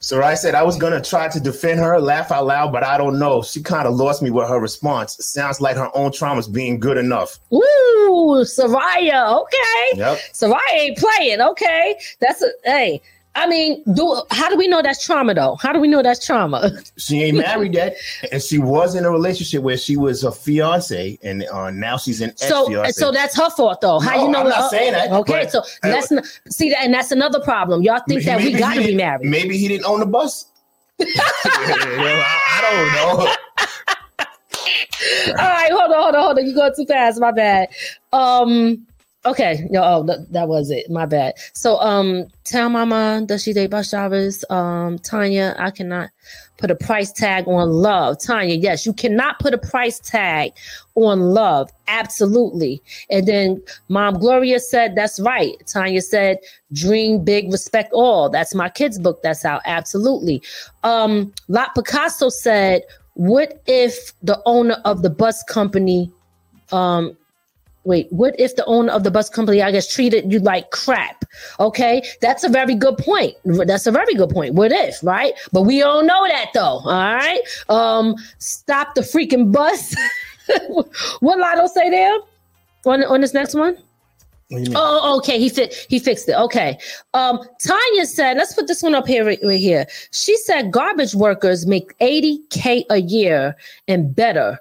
[SPEAKER 4] So I said I was gonna try to defend her, laugh out loud, but I don't know. She kind of lost me with her response. It sounds like her own trauma's being good enough.
[SPEAKER 3] Ooh, Soraya. Okay.
[SPEAKER 4] Yep.
[SPEAKER 3] Soraya ain't playing. Okay. That's a, hey. I mean, do how do we know that's trauma though? How do we know that's trauma? <laughs>
[SPEAKER 4] She ain't married yet, and she was in a relationship where she was a fiance, and uh, now she's an
[SPEAKER 3] So,
[SPEAKER 4] ex-fiance.
[SPEAKER 3] so that's her fault, though. How
[SPEAKER 4] No,
[SPEAKER 3] you know?
[SPEAKER 4] I'm not saying that,
[SPEAKER 3] Okay, so let's not see that, and that's another problem. Y'all think that we got to be married?
[SPEAKER 4] Maybe he didn't own the bus. <laughs> I, I don't know. <laughs>
[SPEAKER 3] All right, hold on, hold on, hold on. You going too fast. My bad. Um. Okay. Oh, that, that was it. My bad. So, um, tell mama does she date bus drivers? Um, Tanya, I cannot put a price tag on love. Tanya, yes, you cannot put a price tag on love. Absolutely. And then Mom Gloria said, that's right. Tanya said, dream big, respect all. That's my kids' book that's out. Absolutely. Um, La Picasso said, what if the owner of the bus company um wait what if the owner of the bus company i guess treated you like crap okay that's a very good point that's a very good point what if right but we don't know that though all right um stop the freaking bus <laughs> what lotto say there on, on this next one
[SPEAKER 4] What do you mean?
[SPEAKER 3] Oh, okay. He fit. He fixed it. Okay. Um, Tanya said, let's put this one up here, right, right here. She said, garbage workers make eighty k a year and better.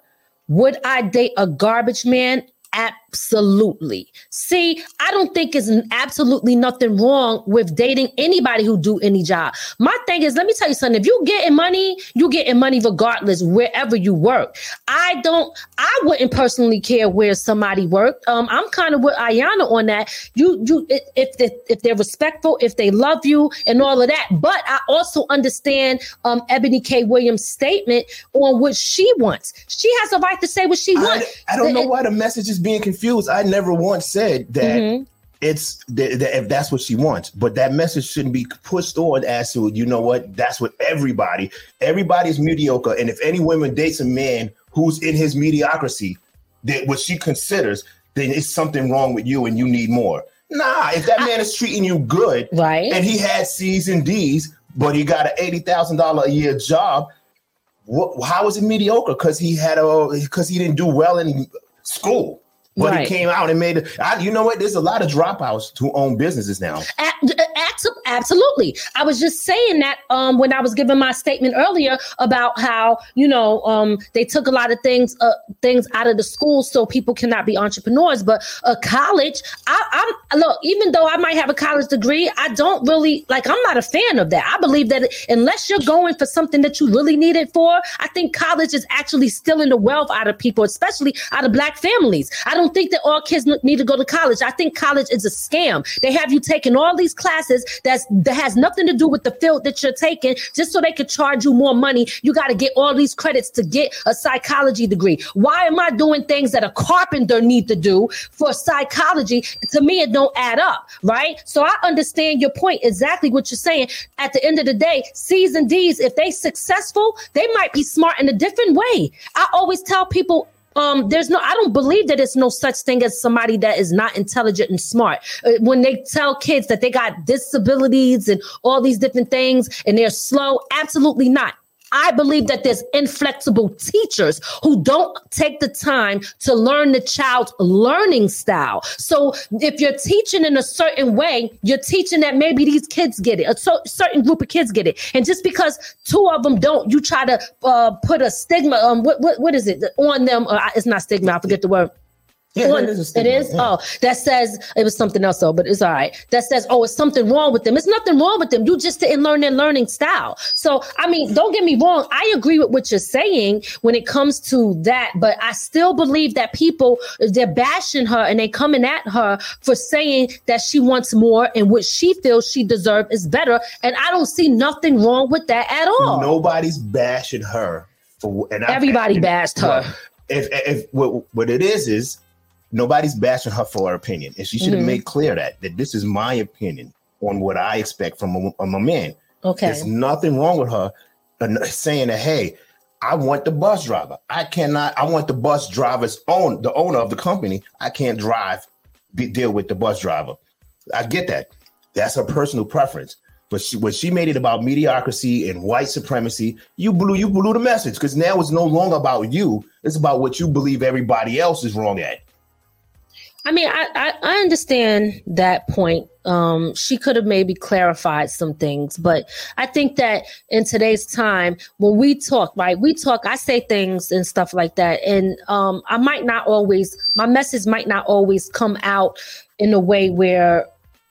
[SPEAKER 3] Would I date a garbage man? Absolutely. See, I don't think it's absolutely nothing wrong with dating anybody who do any job. My thing is, let me tell you something. If you're getting money, you're getting money regardless wherever you work. I don't. I wouldn't personally care where somebody worked. Um, I'm kind of with Ayana on that. You, you, if they, if they're respectful, if they love you, and all of that. But I also understand um Eboni K. Williams' statement on what she wants. She has a right to say what she
[SPEAKER 4] I,
[SPEAKER 3] wants.
[SPEAKER 4] I don't know why the message is being confused. I never once said that
[SPEAKER 3] Mhm.
[SPEAKER 4] it's that, that if that's what she wants, but that message shouldn't be pushed on as to you know what that's what everybody. Everybody's mediocre, and if any woman dates a man who's in his mediocrity, that what she considers, then it's something wrong with you and you need more. Nah, if that man is treating you good,
[SPEAKER 3] Right.
[SPEAKER 4] and he had C's and D's, but he got an eighty thousand dollar a year job, what, how is it mediocre? Because he had a because he didn't do well in school. But
[SPEAKER 3] Right.
[SPEAKER 4] he came out and made it. I, you know what? There's a lot of dropouts who own businesses now.
[SPEAKER 3] Absolutely. I was just saying that um, when I was giving my statement earlier about how you know um, they took a lot of things uh, things out of the schools so people cannot be entrepreneurs. But a college, I, I'm look. Even though I might have a college degree, I don't really like. I'm not a fan of that. I believe that unless you're going for something that you really need it for, I think college is actually stealing the wealth out of people, especially out of black families. I don't think that all kids need to go to college. I think college is a scam. They have you taking all these classes that's that has nothing to do with the field that you're taking, just so they can charge you more money. You got to get all these credits to get a psychology degree. Why am I doing things that a carpenter need to do for psychology? To me, it don't add up, right? So I understand your point exactly what you're saying. At the end of the day, C's and D's, if they successful, they might be smart in a different way. I always tell people um there's no i don't believe that there's no such thing as somebody that is not intelligent and smart. Uh, when they tell kids that they got disabilities and all these different things and they're slow absolutely not I believe that there's inflexible teachers who don't take the time to learn the child's learning style. So if you're teaching in a certain way, you're teaching that maybe these kids get it, a so, certain group of kids get it. And just because two of them don't, you try to uh, put a stigma, um, what, what, what is it on them? It's not stigma. I forget the word.
[SPEAKER 4] Yeah,
[SPEAKER 3] On-
[SPEAKER 4] that is a
[SPEAKER 3] it
[SPEAKER 4] stigma,
[SPEAKER 3] is.
[SPEAKER 4] yeah.
[SPEAKER 3] Oh, that says it was something else though, but it's all right. That says, oh, it's something wrong with them. It's nothing wrong with them. You just didn't learn their learning style. So, I mean, don't get me wrong. I agree with what you're saying when it comes to that, but I still believe that people they're bashing her and they coming at her for saying that she wants more and what she feels she deserves is better. And I don't see nothing wrong with that at all.
[SPEAKER 4] Nobody's bashing her for and I-
[SPEAKER 3] Everybody
[SPEAKER 4] and-
[SPEAKER 3] bashed her.
[SPEAKER 4] well, If if what, what it is is nobody's bashing her for her opinion, and she should have
[SPEAKER 3] Mhm.
[SPEAKER 4] made clear that that this is my opinion on what I expect from a, from a man.
[SPEAKER 3] Okay.
[SPEAKER 4] There's nothing wrong with her uh, saying that. Hey, I want the bus driver. I cannot. I want the bus driver's own the owner of the company. I can't drive. Be, deal with the bus driver. I get that. That's her personal preference. But she, when she made it about mediocrity and white supremacy, you blew you blew the message because now it's no longer about you. It's about what you believe everybody else is wrong at.
[SPEAKER 3] I mean, I, I, I understand that point. Um, she could have maybe clarified some things, but I think that in today's time, when we talk, right, we talk, I say things and stuff like that. And um, I might not always, my message might not always come out in a way where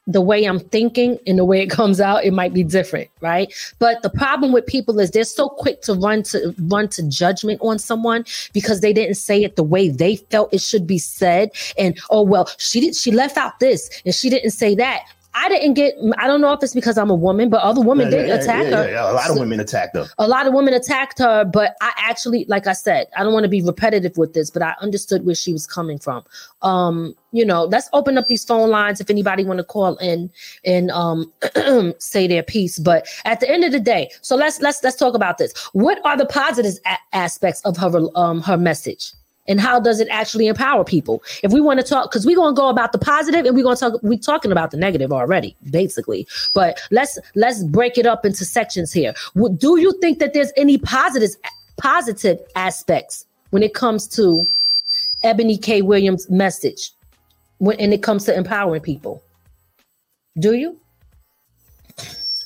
[SPEAKER 3] the way I'm thinking and the way it comes out, it might be different, right? But the problem with people is they're so quick to run to run to judgment on someone because they didn't say it the way they felt it should be said. And oh well, she did she left out this and she didn't say that. I didn't get I don't know if it's because I'm a woman, but other women
[SPEAKER 4] Yeah,
[SPEAKER 3] did
[SPEAKER 4] yeah,
[SPEAKER 3] attack
[SPEAKER 4] yeah,
[SPEAKER 3] her.
[SPEAKER 4] yeah, yeah. A lot of women attacked her.
[SPEAKER 3] a lot of women attacked her, but I actually, like I said, I don't want to be repetitive with this, but I understood where she was coming from. Um, you know, let's open up these phone lines if anybody want to call in and um <clears throat> say their piece. But at the end of the day, so let's let's let's talk about this. What are the positive a- aspects of her um her message? And how does it actually empower people? If we want to talk, because we're gonna go about the positive and we're gonna talk, we're talking about the negative already, basically. But let's let's break it up into sections here. Do you think that there's any positive positive aspects when it comes to Eboni K. Williams' message when and it comes to empowering people? Do you?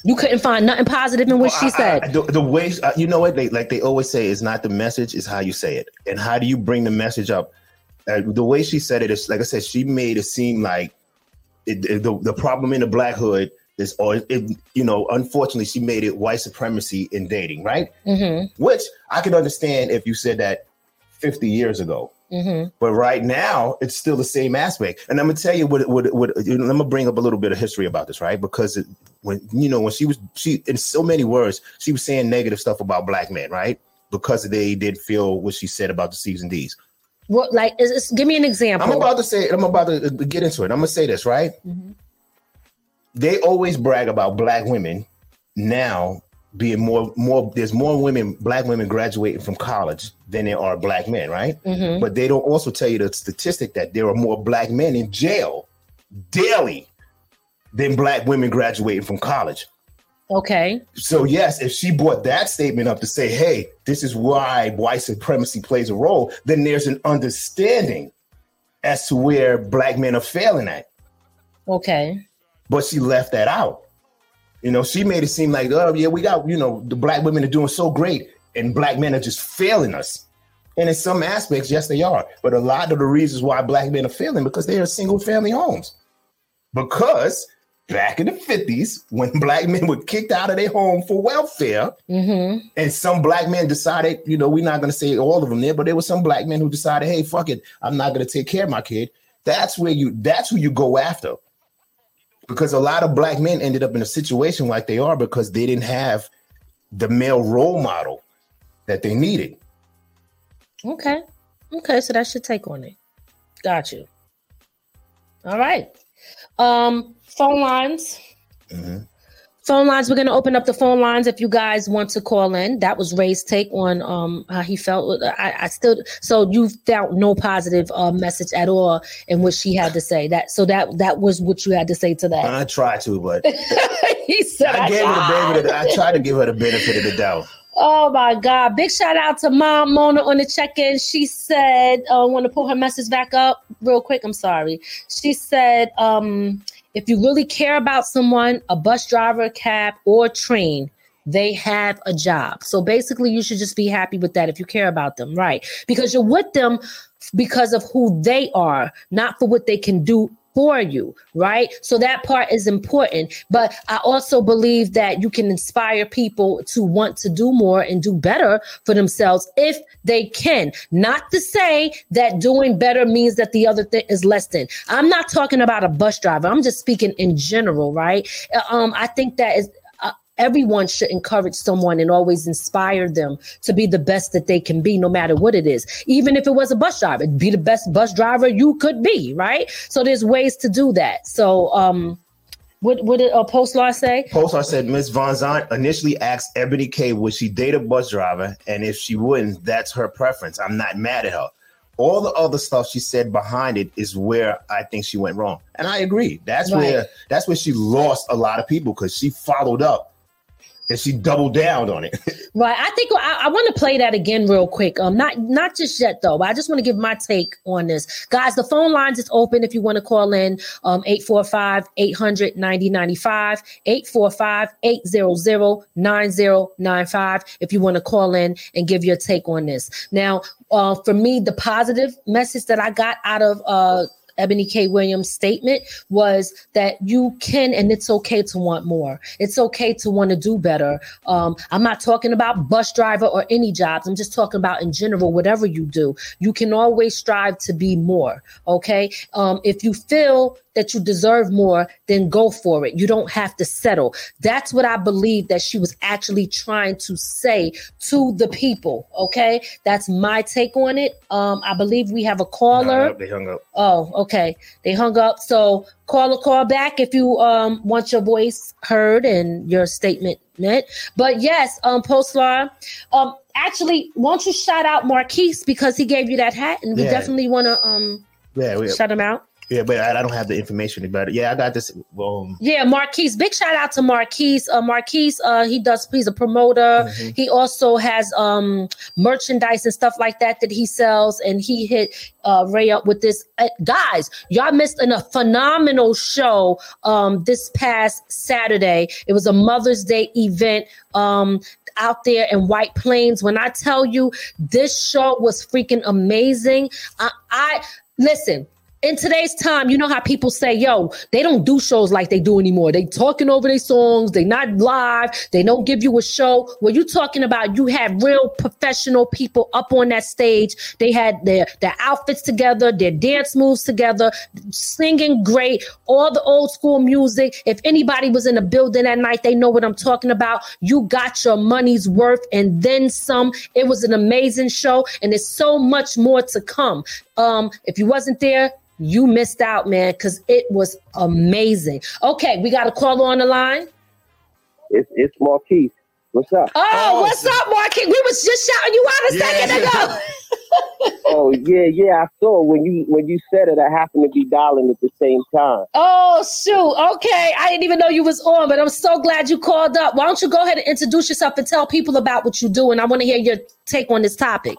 [SPEAKER 3] You couldn't find nothing positive in what she
[SPEAKER 4] I- I-
[SPEAKER 3] said.
[SPEAKER 4] the, the way uh, you know what they like they always say is not the message, is how you say it, and how do you bring the message up. Uh, the way she said it is like I said, she made it seem like it, it- the the problem in the black hood is, or it, you know, unfortunately, she made it white supremacy in dating, right?
[SPEAKER 3] Mm-hmm.
[SPEAKER 4] Which I could understand if you said that fifty years ago.
[SPEAKER 3] Mm-hmm.
[SPEAKER 4] But right now, it's still the same aspect. And I'm gonna tell you what, what, what. You know, I'm gonna bring up a little bit of history about this, right? Because it, when you know when she was she in so many words, she was saying negative stuff about black men, right? Because they did feel what she said about the C's and D's.
[SPEAKER 3] What like is, is, give me an example.
[SPEAKER 4] I'm about to say. I'm about to get into it. I'm gonna say this, right?
[SPEAKER 3] Mhm.
[SPEAKER 4] They always brag about black women now being more more there's more women black women graduating from college than there are black men right
[SPEAKER 3] Mhm.
[SPEAKER 4] but they don't also tell you the statistic that there are more black men in jail daily than black women graduating from college
[SPEAKER 3] Okay.
[SPEAKER 4] so yes if she brought that statement up to say hey this is why white supremacy plays a role then there's an understanding as to where black men are failing at
[SPEAKER 3] Okay.
[SPEAKER 4] but she left that out. You know, she made it seem like, oh yeah, we got, you know, the black women are doing so great, and black men are just failing us. And in some aspects, yes, they are. But a lot of the reasons why black men are failing because they are single family homes. Because back in the 50s, when <laughs> black men were kicked out of their home for welfare,
[SPEAKER 3] Mm-hmm.
[SPEAKER 4] and some black men decided, you know, we're not going to say all of them there, but there were some black men who decided, hey, fuck it, I'm not going to take care of my kid. That's where you, that's who you go after. Because a lot of black men ended up in a situation like they are because they didn't have the male role model that they needed.
[SPEAKER 3] Okay. Okay. So that's your take on it. Got you. All right. Um, phone lines.
[SPEAKER 4] Mhm.
[SPEAKER 3] Phone lines. We're gonna open up the phone lines if you guys want to call in. That was Ray's take on um how he felt. I, I still so you felt no positive uh, message at all in what she had to say. That so that that was what you had to say to that.
[SPEAKER 4] I tried to, but <laughs>
[SPEAKER 3] he said,
[SPEAKER 4] I gave her the benefit. I tried to give her the benefit of the doubt.
[SPEAKER 3] Oh my God. Big shout out to Mom Mona on the check in. She said, I uh, want to pull her message back up real quick. I'm sorry. She said, um, if you really care about someone, a bus driver, cab, or train, they have a job. So basically, you should just be happy with that if you care about them, right? Because you're with them because of who they are, not for what they can do for you, right? So that part is important. But I also believe that you can inspire people to want to do more and do better for themselves if they can. Not to say that doing better means that the other thing is less than. I'm not talking about a bus driver. I'm just speaking in general, right? Uh, Um, I think that is everyone should encourage someone and always inspire them to be the best that they can be no matter what it is even if it was a bus driver be the best bus driver you could be right so there's ways to do that so um what what did uh, post law say
[SPEAKER 4] Postar said Miss Von Zant initially asked Eboni K would she date a bus driver, and if she wouldn't, that's her preference. I'm not mad at her. All the other stuff she said behind it is where I think she went wrong, and I agree. That's
[SPEAKER 3] Right.
[SPEAKER 4] where that's where she lost a lot of people because she followed up and she doubled down on it. <laughs>
[SPEAKER 3] Right. I think I, I want to play that again real quick. Um, not not just yet though, but I just want to give my take on this. Guys, the phone lines is open if you want to call in. Um, 845-800-9095, 845-800-9095 if you want to call in and give your take on this. Now, uh, for me, the positive message that I got out of uh Eboni K. Williams' statement was that you can and it's okay to want more. It's okay to want to do better. Um, I'm not talking about bus driver or any jobs. I'm just talking about in general, whatever you do, you can always strive to be more. Okay. Um, if you feel that you deserve more, then go for it. You don't have to settle. That's what I believe that she was actually trying to say to the people. Okay. That's my take on it. Um, I believe we have a caller.
[SPEAKER 4] they hung up.
[SPEAKER 3] Oh, okay. They hung up. So call a call back if you um want your voice heard and your statement met. But yes, um post law. Um actually, won't you shout out Marquise because he gave you that hat and we
[SPEAKER 4] Yeah.
[SPEAKER 3] definitely wanna um
[SPEAKER 4] Yeah, we,
[SPEAKER 3] shout him out.
[SPEAKER 4] Yeah, but I, I don't have the information about it. Yeah, I got this. Um,
[SPEAKER 3] Yeah, Marquise. Big shout out to Marquise. Uh, Marquise, uh, he does. He's a promoter.
[SPEAKER 4] Mhm.
[SPEAKER 3] He also has um merchandise and stuff like that that he sells. And he hit uh, Ray up with this. Uh, guys, y'all missed an, a phenomenal show um this past Saturday. It was a Mother's Day event. Um, out there in White Plains. When I tell you this show was freaking amazing, I, I listen in today's time, you know how people say, yo, they don't do shows like they do anymore. They talking over their songs, they not live, they don't give you a show. Well, you talking about you had real professional people up on that stage. They had their their outfits together, their dance moves together, singing great, all the old school music. If anybody was in the building that night, they know what I'm talking about. You got your money's worth and then some. It was an amazing show, and there's so much more to come. Um, if you wasn't there, you missed out, man, because it was amazing. Okay, we got a caller on the line.
[SPEAKER 8] It's it's Marquise. What's up?
[SPEAKER 3] Oh, oh what's up, Marquis? We was just shouting you out a yeah, second ago. <laughs>
[SPEAKER 8] oh yeah, yeah. I saw when you when you said it. I happened to be dialing at the same time.
[SPEAKER 3] Oh shoot. Okay, I didn't even know you was on, but I'm so glad you called up. Why don't you go ahead and introduce yourself and tell people about what you do? And I want to hear your take on this topic.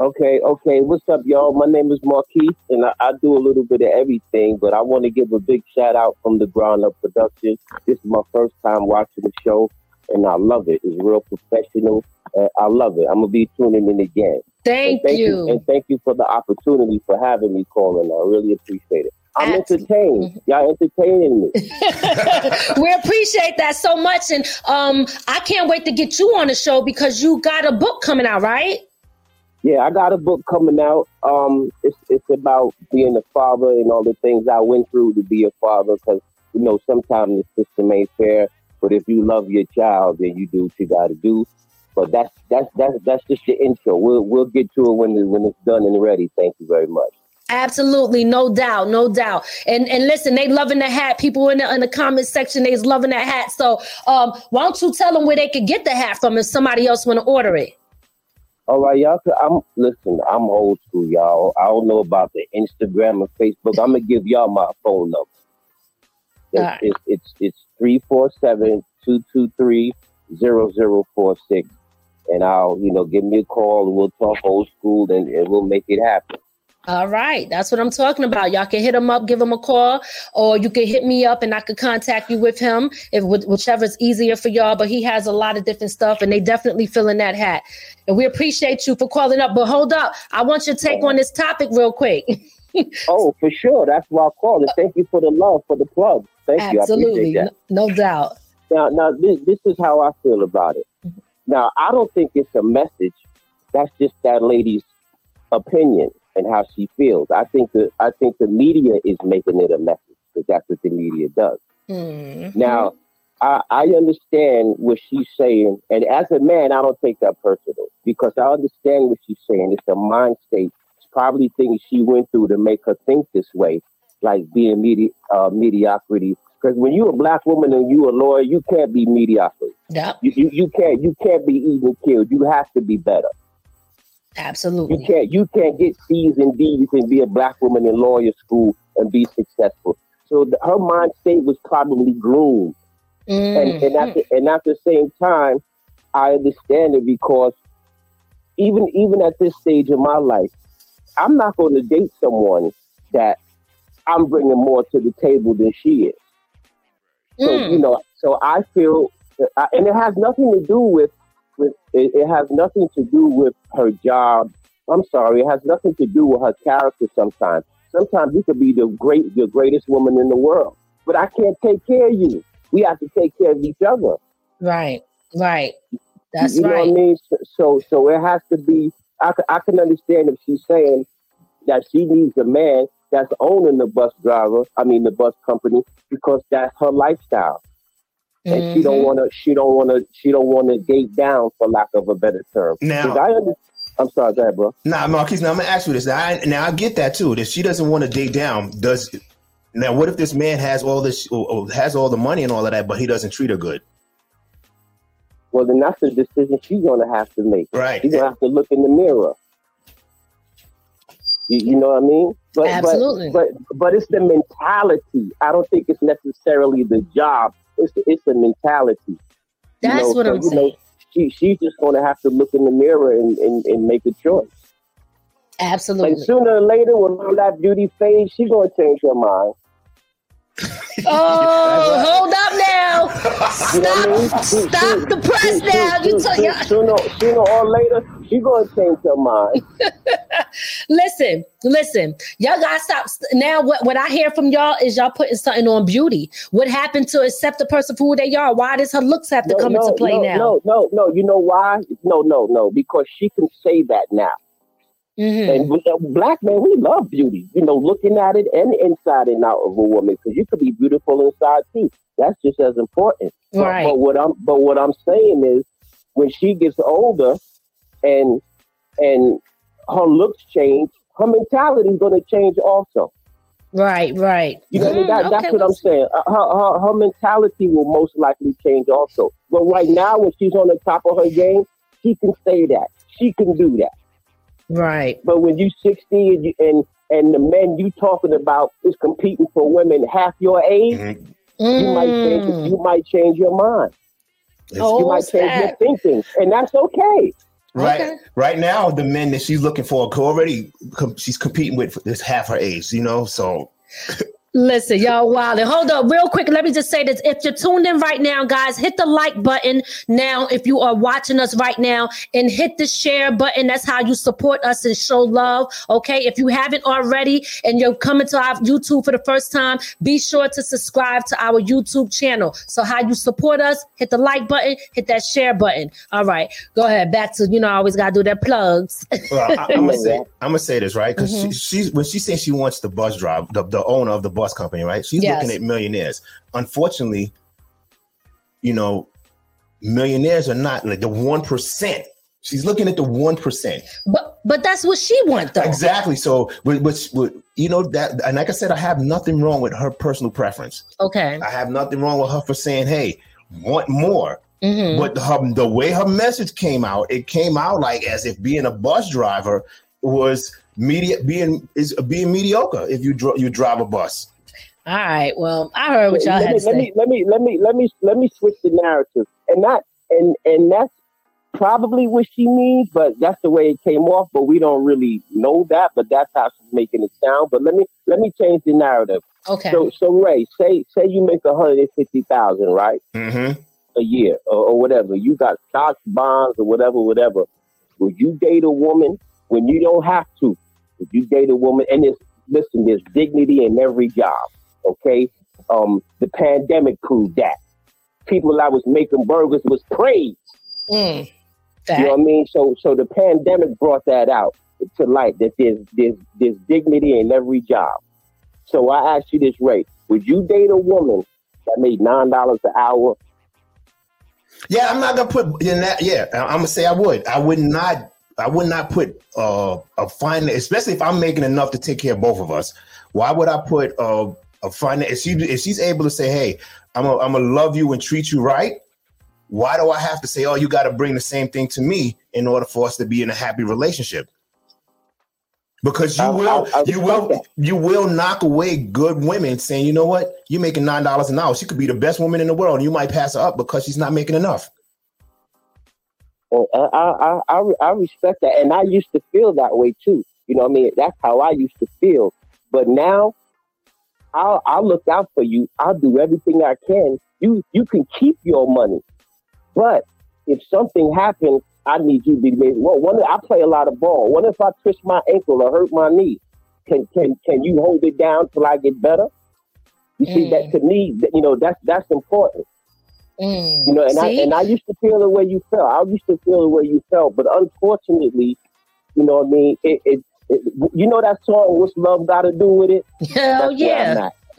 [SPEAKER 8] Okay, okay. What's up, y'all? My name is Marquise, and I, I, do a little bit of everything, but I want to give a big shout out from the Ground Up Production. This is my first time watching the show, and I love it. It's real professional. Uh, I love it. I'm gonna be tuning in again.
[SPEAKER 3] Thank, thank you.
[SPEAKER 8] you. And thank you for the opportunity for having me calling. I really appreciate it. I'm entertained. Y'all entertaining me. <laughs>
[SPEAKER 3] we appreciate that so much. And um, I can't wait to get you on the show because you got a book coming out, right?
[SPEAKER 8] Yeah, I got a book coming out. Um, it's it's about being a father and all the things I went through to be a father. Because you know sometimes the system ain't fair, but if you love your child, then you do what you got to do. But that's that's that's that's just the intro. We'll we'll get to it when when it's done and ready. Thank you very much.
[SPEAKER 3] Absolutely, no doubt, no doubt. And and listen, they loving the hat. People in the in the comment section, they's loving that hat. So um, why don't you tell them where they could get the hat from if somebody else want to order it?
[SPEAKER 8] All right, y'all. I'm listen. I'm old school, y'all. I don't know about the Instagram or Facebook. I'm gonna give y'all my phone number. It's right. it's, it's it's three four seven two two three zero zero four six and I'll, you know, give me a call and we'll talk old school and, and we'll make it happen.
[SPEAKER 3] All right, that's what I'm talking about. Y'all can hit him up, give him a call, or you can hit me up and I could contact you with him if whichever's easier for y'all. But he has a lot of different stuff, and they definitely fill in that hat. And we appreciate you for calling up. But hold up, I want your take on this topic real quick. <laughs>
[SPEAKER 8] oh, for sure. That's why I called. And thank you for the love, for the plug. Thank
[SPEAKER 3] Absolutely.
[SPEAKER 8] you.
[SPEAKER 3] Absolutely, no, no doubt.
[SPEAKER 8] Now, now this, this is how I feel about it. Mm-hmm. Now, I don't think it's a message. That's just that lady's opinion and how she feels. I think the I think the media is making it a message because that's what the media does. Mm-hmm. Now, I, I understand what she's saying, and as a man, I don't take that personal because I understand what she's saying. It's a mind state. It's probably things she went through to make her think this way, like being medi- uh, mediocrity because when you're a black woman and you're a lawyer, you can't be mediocre.
[SPEAKER 3] Yeah.
[SPEAKER 8] You, you, you can't you can't be even killed. You have to be better.
[SPEAKER 3] Absolutely.
[SPEAKER 8] You can't you can't get C's and D's and be a black woman in lawyer school and be successful. So the, her mind state was probably groomed. Mm-hmm. And, and at the, and at the same time, I understand it because even even at this stage of my life, I'm not going to date someone that I'm bringing more to the table than she is. So mm. you know, so I feel, and it has nothing to do with with it, it has nothing to do with her job. I'm sorry, it has nothing to do with her character. Sometimes, sometimes you could be the great, the greatest woman in the world, but I can't take care of you. We have to take care of each other.
[SPEAKER 3] Right, right. That's
[SPEAKER 8] you know
[SPEAKER 3] right.
[SPEAKER 8] what I mean? So, so it has to be. I, I can understand if she's saying that she needs a man that's owning the bus driver, I mean the bus company, because that's her lifestyle. And mm-hmm. she don't mm-hmm. wanna she don't wanna she don't wanna date down for lack of a better term.
[SPEAKER 4] Now
[SPEAKER 8] I under, I'm sorry, go ahead, bro.
[SPEAKER 4] Nah, Marquise, now I'm gonna ask you this. Now I, now I get that too. If she doesn't want to date down, does now what if this man has all this has all the money and all of that, but he doesn't treat her good?
[SPEAKER 8] Well, then that's the decision she's gonna have to make.
[SPEAKER 4] Right.
[SPEAKER 8] She's gonna have to look in the mirror. You, you know what I mean?
[SPEAKER 3] But, Absolutely.
[SPEAKER 8] But, but, but it's the mentality. I don't think it's necessarily the job. It's it's the mentality.
[SPEAKER 3] That's you know, what so, I'm saying. Know,
[SPEAKER 8] she she's just going to have to look in the mirror and, and, and make a choice.
[SPEAKER 3] Absolutely.
[SPEAKER 8] And sooner or later, when all that beauty fades, she's going to change her mind.
[SPEAKER 3] Oh, hold up now. Stop, stop the press now. You tell you.
[SPEAKER 8] Sooner, sooner or later, she gonna change her mind. <laughs>
[SPEAKER 3] listen, listen. Y'all gotta stop. Now, what, what I hear from y'all is y'all putting something on beauty. What happened to accept the person for who they are? Why does her looks have to no, come no, into play
[SPEAKER 8] no,
[SPEAKER 3] now?
[SPEAKER 8] No, no, no. You know why? No, no, no. Because she can say that now. Mm-hmm. And a black man, we love beauty. You know, looking at it and inside and out of a woman, because you could be beautiful inside too. That's just as important.
[SPEAKER 3] Right.
[SPEAKER 8] But, but what I'm but what I'm saying is, when she gets older, and and her looks change, her mentality is going to change also.
[SPEAKER 3] Right, right.
[SPEAKER 8] You know, mm, that, that's what I'm saying. Uh, her, her, her mentality will most likely change also. But right now, when she's on the top of her game, she can say that. She can do that.
[SPEAKER 3] Right.
[SPEAKER 8] But when you're 60 and, you, and and the men you talking about is competing for women half your age, mm-hmm. you might change. Mm. You might change your mind. Oh, you might change your thinking, and that's okay.
[SPEAKER 4] Right, okay. right now, the men that she's looking for already she's competing with is half her age. You know, so
[SPEAKER 3] Listen, y'all wild. And hold up real quick. Let me just say this. If you're tuned in right now, guys, hit the like button now. If you are watching us right now and hit the share button, that's how you support us and show love. Okay. If you haven't already and you're coming to our YouTube for the first time, be sure to subscribe to our YouTube channel. So how you support us, hit the like button, hit that share button. All right. Go ahead. Back to, you know, I always got to do their plugs.
[SPEAKER 4] well, I, am to <laughs> say, I'm to say this, right? Because mm-hmm. she, she's, when she says she wants the bus drive, the, the owner of the bus bus company, right? She's yes. looking at millionaires. Unfortunately, you know, millionaires are not like the one percent. She's looking at the one percent.
[SPEAKER 3] But but that's what she wants, though.
[SPEAKER 4] Exactly. So, which, you know that, and like I said, I have nothing wrong with her personal preference.
[SPEAKER 3] Okay.
[SPEAKER 4] I have nothing wrong with her for saying, "Hey, want more." Mm-hmm. But her, the way her message came out, it came out like as if being a bus driver was media being is being mediocre if you dr- you drive a bus.
[SPEAKER 3] All right. Well, I heard what y'all
[SPEAKER 8] let
[SPEAKER 3] had
[SPEAKER 8] me,
[SPEAKER 3] to
[SPEAKER 8] let
[SPEAKER 3] say.
[SPEAKER 8] Me, let me let me let me let me switch the narrative, and that and and that's probably what she means, but that's the way it came off. But we don't really know that, but that's how she's making it sound. But let me let me change the narrative.
[SPEAKER 3] Okay.
[SPEAKER 8] So so Ray, say say you make a hundred and fifty thousand, right?
[SPEAKER 4] Mm-hmm.
[SPEAKER 8] A year or, or whatever. You got stocks, bonds, or whatever, whatever. Would you date a woman when you don't have to? Would you date a woman? And it's listen, there's dignity in every job. Okay. Um, the pandemic proved that. People that was making burgers was praised.
[SPEAKER 3] Mm,
[SPEAKER 8] you know what I mean? So so the pandemic brought that out to light that there's there's there's dignity in every job. So I ask you this, Ray, would you date a woman that made nine dollars an hour?
[SPEAKER 4] Yeah, I'm not gonna put in that. Yeah, I'm gonna say I would. I would not. I would not put uh, a fine, especially if I'm making enough to take care of both of us. Why would I put uh, a fine? If she if she's able to say, "Hey, I'm a, I'm gonna love you and treat you right," why do I have to say, "Oh, you got to bring the same thing to me in order for us to be in a happy relationship"? Because you I, will, I, I you will, that. you will knock away good women saying, "You know what? You're making nine dollars an hour. She could be the best woman in the world, and you might pass her up because she's not making enough."
[SPEAKER 8] I, I, I, I respect that. And I used to feel that way too. You know what I mean? That's how I used to feel. But now I'll, I'll look out for you. I'll do everything I can. You, you can keep your money. But if something happens, I need you to be made. Well, one, I play a lot of ball. What if I twist my ankle or hurt my knee? Can, can, can you hold it down till I get better? You mm. see, that mm. to me, you know, that's, that's important.
[SPEAKER 3] Mm,
[SPEAKER 8] you know, and see? I and I used to feel the way you felt. I used to feel the way you felt, but unfortunately, you know what I mean. It, it you know that song, "What's Love Got to Do with It"?
[SPEAKER 3] Hell yeah. <laughs>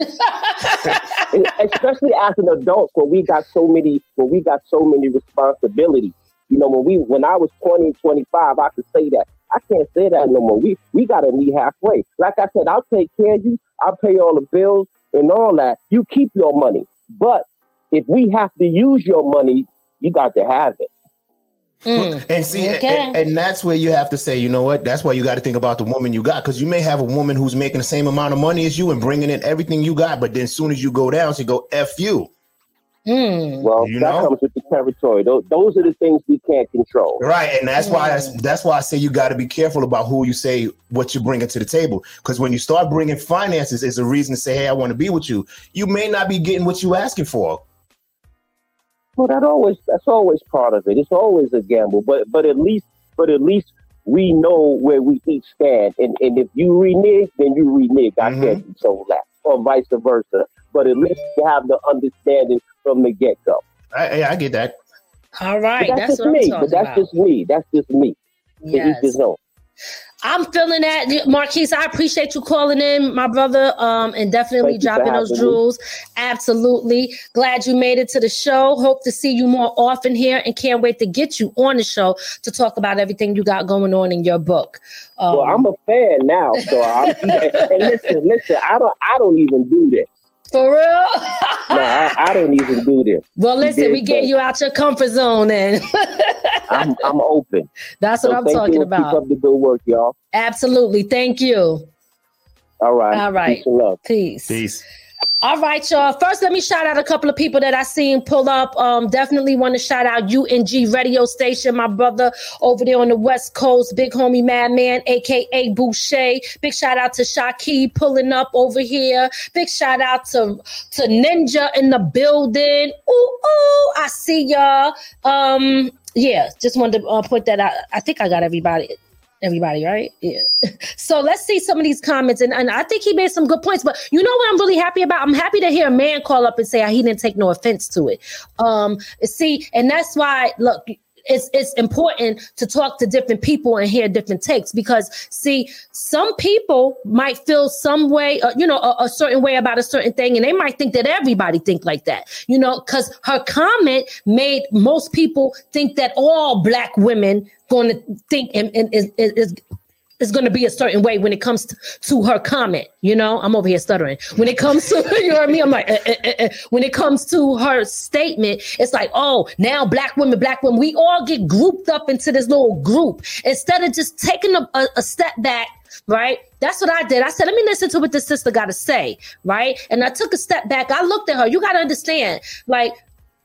[SPEAKER 8] Especially as an adult, when we got so many, when we got so many responsibilities. You know, when we, when I was 20, 25, I could say that. I can't say that no more. We, we got to meet halfway. Like I said, I'll take care of you. I'll pay all the bills and all that. You keep your money, but if we have to use your money, you got to have it.
[SPEAKER 3] Mm.
[SPEAKER 4] And see, okay. and, and, that's where you have to say, you know what? That's why you got to think about the woman you got, because you may have a woman who's making the same amount of money as you and bringing in everything you got, but then as soon as you go down, she go f you.
[SPEAKER 3] Mm.
[SPEAKER 8] Well, you that know? comes with the territory. Those, those are the things we can't control.
[SPEAKER 4] Right, and that's mm. why that's, that's why I say you got to be careful about who you say what you're bringing to the table. Because when you start bringing finances, is a reason to say, "Hey, I want to be with you." You may not be getting what you asking for.
[SPEAKER 8] Well, that always that's always part of it. It's always a gamble, but but at least but at least we know where we each stand. And and if you renege, then you renege. I mm-hmm. can't control that, or vice versa. But at least you have the understanding from the get go.
[SPEAKER 4] I, I get that.
[SPEAKER 3] All right,
[SPEAKER 8] but that's, that's just me. But that's about. just me. That's just me.
[SPEAKER 3] Yes. I'm feeling that, Marquise. I appreciate you calling in, my brother, um, and definitely dropping those jewels. Absolutely. Glad you made it to the show. Hope to see you more often here, and can't wait to get you on the show to talk about everything you got going on in your book.
[SPEAKER 8] Um, well, I'm a fan now, so I'm, <laughs> <laughs> and listen, listen. I don't, I don't even do this.
[SPEAKER 3] For real?
[SPEAKER 8] no, I, I, don't even do this. <laughs>
[SPEAKER 3] Well, listen, we get you out your comfort zone, and <laughs>
[SPEAKER 8] I'm I'm open.
[SPEAKER 3] That's what so I'm talking about.
[SPEAKER 8] Keep up the good work, y'all.
[SPEAKER 3] Absolutely. Thank you.
[SPEAKER 8] All right.
[SPEAKER 3] All right.
[SPEAKER 8] Peace love.
[SPEAKER 3] Peace.
[SPEAKER 4] Peace.
[SPEAKER 3] All right, y'all. First, let me shout out a couple of people that I seen pull up. Um, definitely want to shout out UNG radio station, my brother over there on the West Coast, big homie Madman, aka Boucher. Big shout out to Shaki pulling up over here. Big shout out to to Ninja in the building. Ooh, ooh, I see y'all. Um, yeah, just wanted to uh, put that out. I think I got everybody everybody, right? Yeah. <laughs> So let's see some of these comments. And, and I think he made some good points. But you know what I'm really happy about? I'm happy to hear a man call up and say he didn't take no offense to it. Um, see, and that's why, look, it's it's important to talk to different people and hear different takes because see some people might feel some way uh, you know a, a, certain way about a certain thing and they might think that everybody think like that you know because her comment made most people think that all black women going to think and, is, is going to be a certain way when it comes to, her comment. You know, I'm over here stuttering. When it comes to, <laughs> you know what I mean? I'm like, eh, eh, eh. when it comes to her statement, it's like, oh, now black women, black women, we all get grouped up into this little group instead of just taking a, a, a step back right? That's what I did. I said, let me listen to what this sister got to say, right? And I took a step back. I looked at her. You got to understand, like,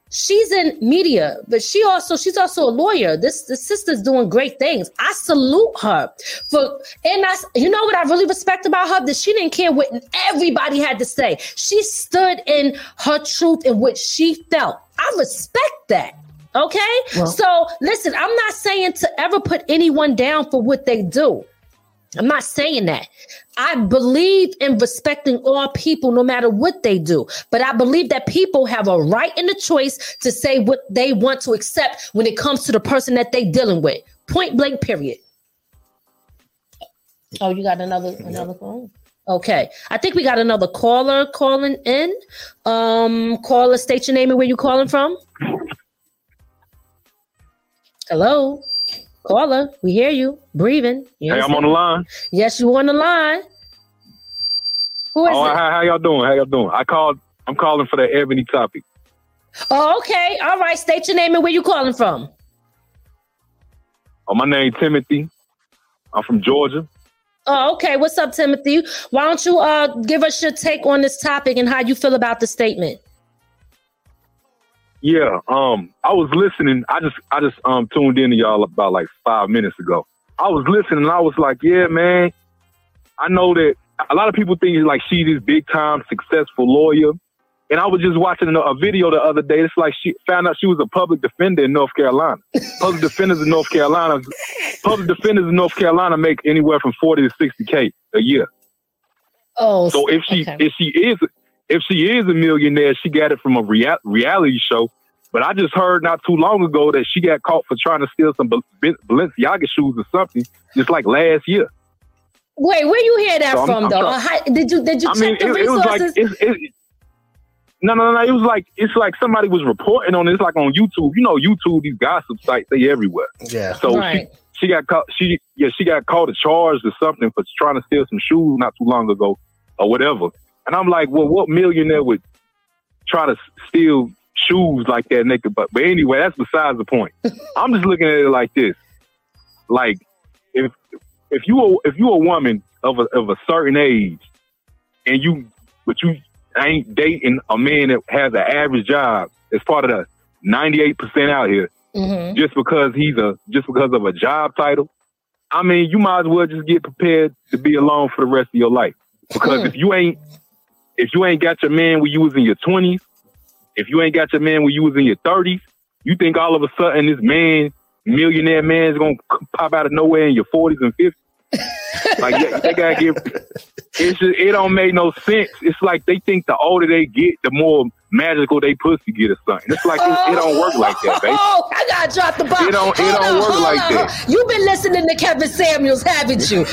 [SPEAKER 3] she's in media, but she also she's also a lawyer. This the sister's doing great things. I salute her for and I you know what I really respect about her that she didn't care what everybody had to say. She stood in her truth and what she felt. I respect that. Okay? Well, so listen, I'm not saying to ever put anyone down for what they do. I'm not saying that. I believe in respecting all people no matter what they do. But I believe that people have a right and a choice to say what they want to accept when it comes to the person that they're dealing with. Point blank, period. Oh, you got another another phone? Okay. I think we got another caller calling in. Um, caller, state your name and where you calling from. Hello. Caller, we hear you breathing.
[SPEAKER 9] You hey, I'm on the line.
[SPEAKER 3] Yes, you on the line. Who is
[SPEAKER 9] oh,
[SPEAKER 3] it?
[SPEAKER 9] How, how y'all doing? How y'all doing? I called. I'm calling for the Eboni topic.
[SPEAKER 3] Oh, okay. All right. State your name and where you calling from.
[SPEAKER 9] Oh, my name Timothy. I'm from Georgia.
[SPEAKER 3] Oh, okay. What's up, Timothy? Why don't you uh give us your take on this topic and how you feel about the statement?
[SPEAKER 9] Yeah, um, I was listening. I just I just um tuned in to y'all about like five minutes ago. I was listening and I was like, yeah, man, I know that a lot of people think like she's this big time successful lawyer. And I was just watching a, video the other day. It's like she found out she was a public defender in North Carolina. public defenders in North Carolina, public defenders in North Carolina make anywhere from forty to sixty k a year.
[SPEAKER 3] Oh,
[SPEAKER 9] so if she okay. if she is if she is a millionaire, she got it from a rea- reality show. But I just heard not too long ago that she got caught for trying to steal some Balenciaga shoes or something, just like last year.
[SPEAKER 3] Wait, where you hear that so from, I'm, though? I'm how, did you did you I check mean, the it, resources? It was like, it's, it,
[SPEAKER 9] no, no, no. It was like it's like somebody was reporting on it. It's like on YouTube. You know, YouTube. These gossip sites they everywhere.
[SPEAKER 4] Yeah.
[SPEAKER 9] So right. she she got caught. She yeah she got caught a charge or something for trying to steal some shoes not too long ago or whatever. And I'm like, well, what millionaire would try to steal shoes like that naked butt? But anyway, that's besides the point. <laughs> I'm just looking at it like this: like if if you are, if you a woman of a of a certain age, and you but you ain't dating a man that has an average job as part of the 98 percent out here, mm-hmm. just because he's a just because of a job title. I mean, you might as well just get prepared to be alone for the rest of your life. Because <laughs> if you ain't if you ain't got your man when you was in your twenties, if you ain't got your man when you was in your thirties, you think all of a sudden this man, millionaire man, is gonna pop out of nowhere in your forties and fifties? <laughs> like they gotta get. It's just, it don't make no sense. It's like they think the older they get, the more magical they pussy get or something. It's like it, it don't work like that, baby.
[SPEAKER 3] Oh, I gotta drop the bomb.
[SPEAKER 9] It don't, it don't
[SPEAKER 3] on,
[SPEAKER 9] work like
[SPEAKER 3] on.
[SPEAKER 9] that.
[SPEAKER 3] You've been listening to Kevin Samuels, haven't you? <laughs>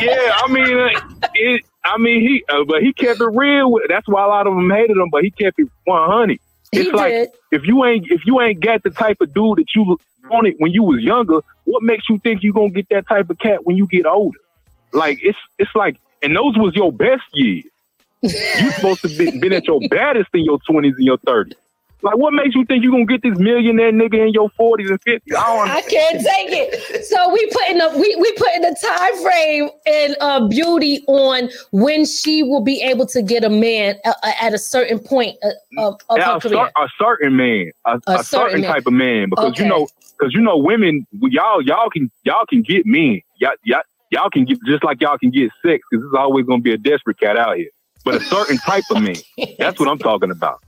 [SPEAKER 9] yeah, I mean, uh, it. I mean, he, uh, but he kept it real. With, that's why a lot of them hated him. But he kept it one hundred. It's
[SPEAKER 3] He
[SPEAKER 9] like
[SPEAKER 3] did.
[SPEAKER 9] if you ain't if you ain't got the type of dude that you wanted when you was younger, what makes you think you gonna get that type of cat when you get older? Like it's it's like, and those was your best years. you supposed to be been at your baddest in your twenties and your thirties. Like, what makes you think you're gonna get this millionaire nigga in your forties and fifties? I
[SPEAKER 3] I can't take it. So we putting a we we putting a time frame and uh, beauty on when she will be able to get a man uh, uh, at a certain point uh, of, of her
[SPEAKER 9] a,
[SPEAKER 3] career.
[SPEAKER 9] cer- a certain man, a,
[SPEAKER 3] certain
[SPEAKER 9] certain
[SPEAKER 3] man.
[SPEAKER 9] type of man, because
[SPEAKER 3] Okay.
[SPEAKER 9] you know, because you know, women, y'all, y'all can, y'all can get men, y'all, y'all, y'all can get just like y'all can get sex, because there's always gonna be a desperate cat out here. But a certain type of man, <laughs> that's what I'm talking about.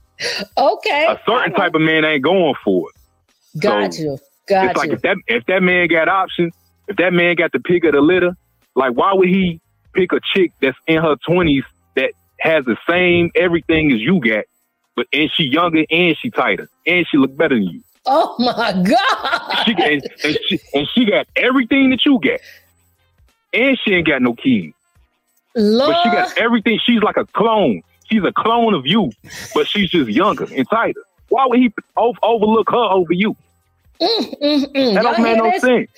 [SPEAKER 3] Okay,
[SPEAKER 9] A certain type of man ain't going for it.
[SPEAKER 3] got
[SPEAKER 9] so
[SPEAKER 3] you, got
[SPEAKER 9] it's like if that if that man got options, if that man got the pick of the litter, like why would he pick a chick that's in her twenties that has the same everything as you got, but and she younger and she tighter and she look better than you.
[SPEAKER 3] oh my god!
[SPEAKER 9] She got, and, and she and she got everything that you got, and she ain't got no kids,
[SPEAKER 3] Lord,
[SPEAKER 9] but she got everything. She's like a clone. She's a clone of you, but she's just younger and tighter. Why would he o- overlook her over you?
[SPEAKER 3] Mm, mm, mm.
[SPEAKER 9] That don't make no
[SPEAKER 3] this?
[SPEAKER 9] sense.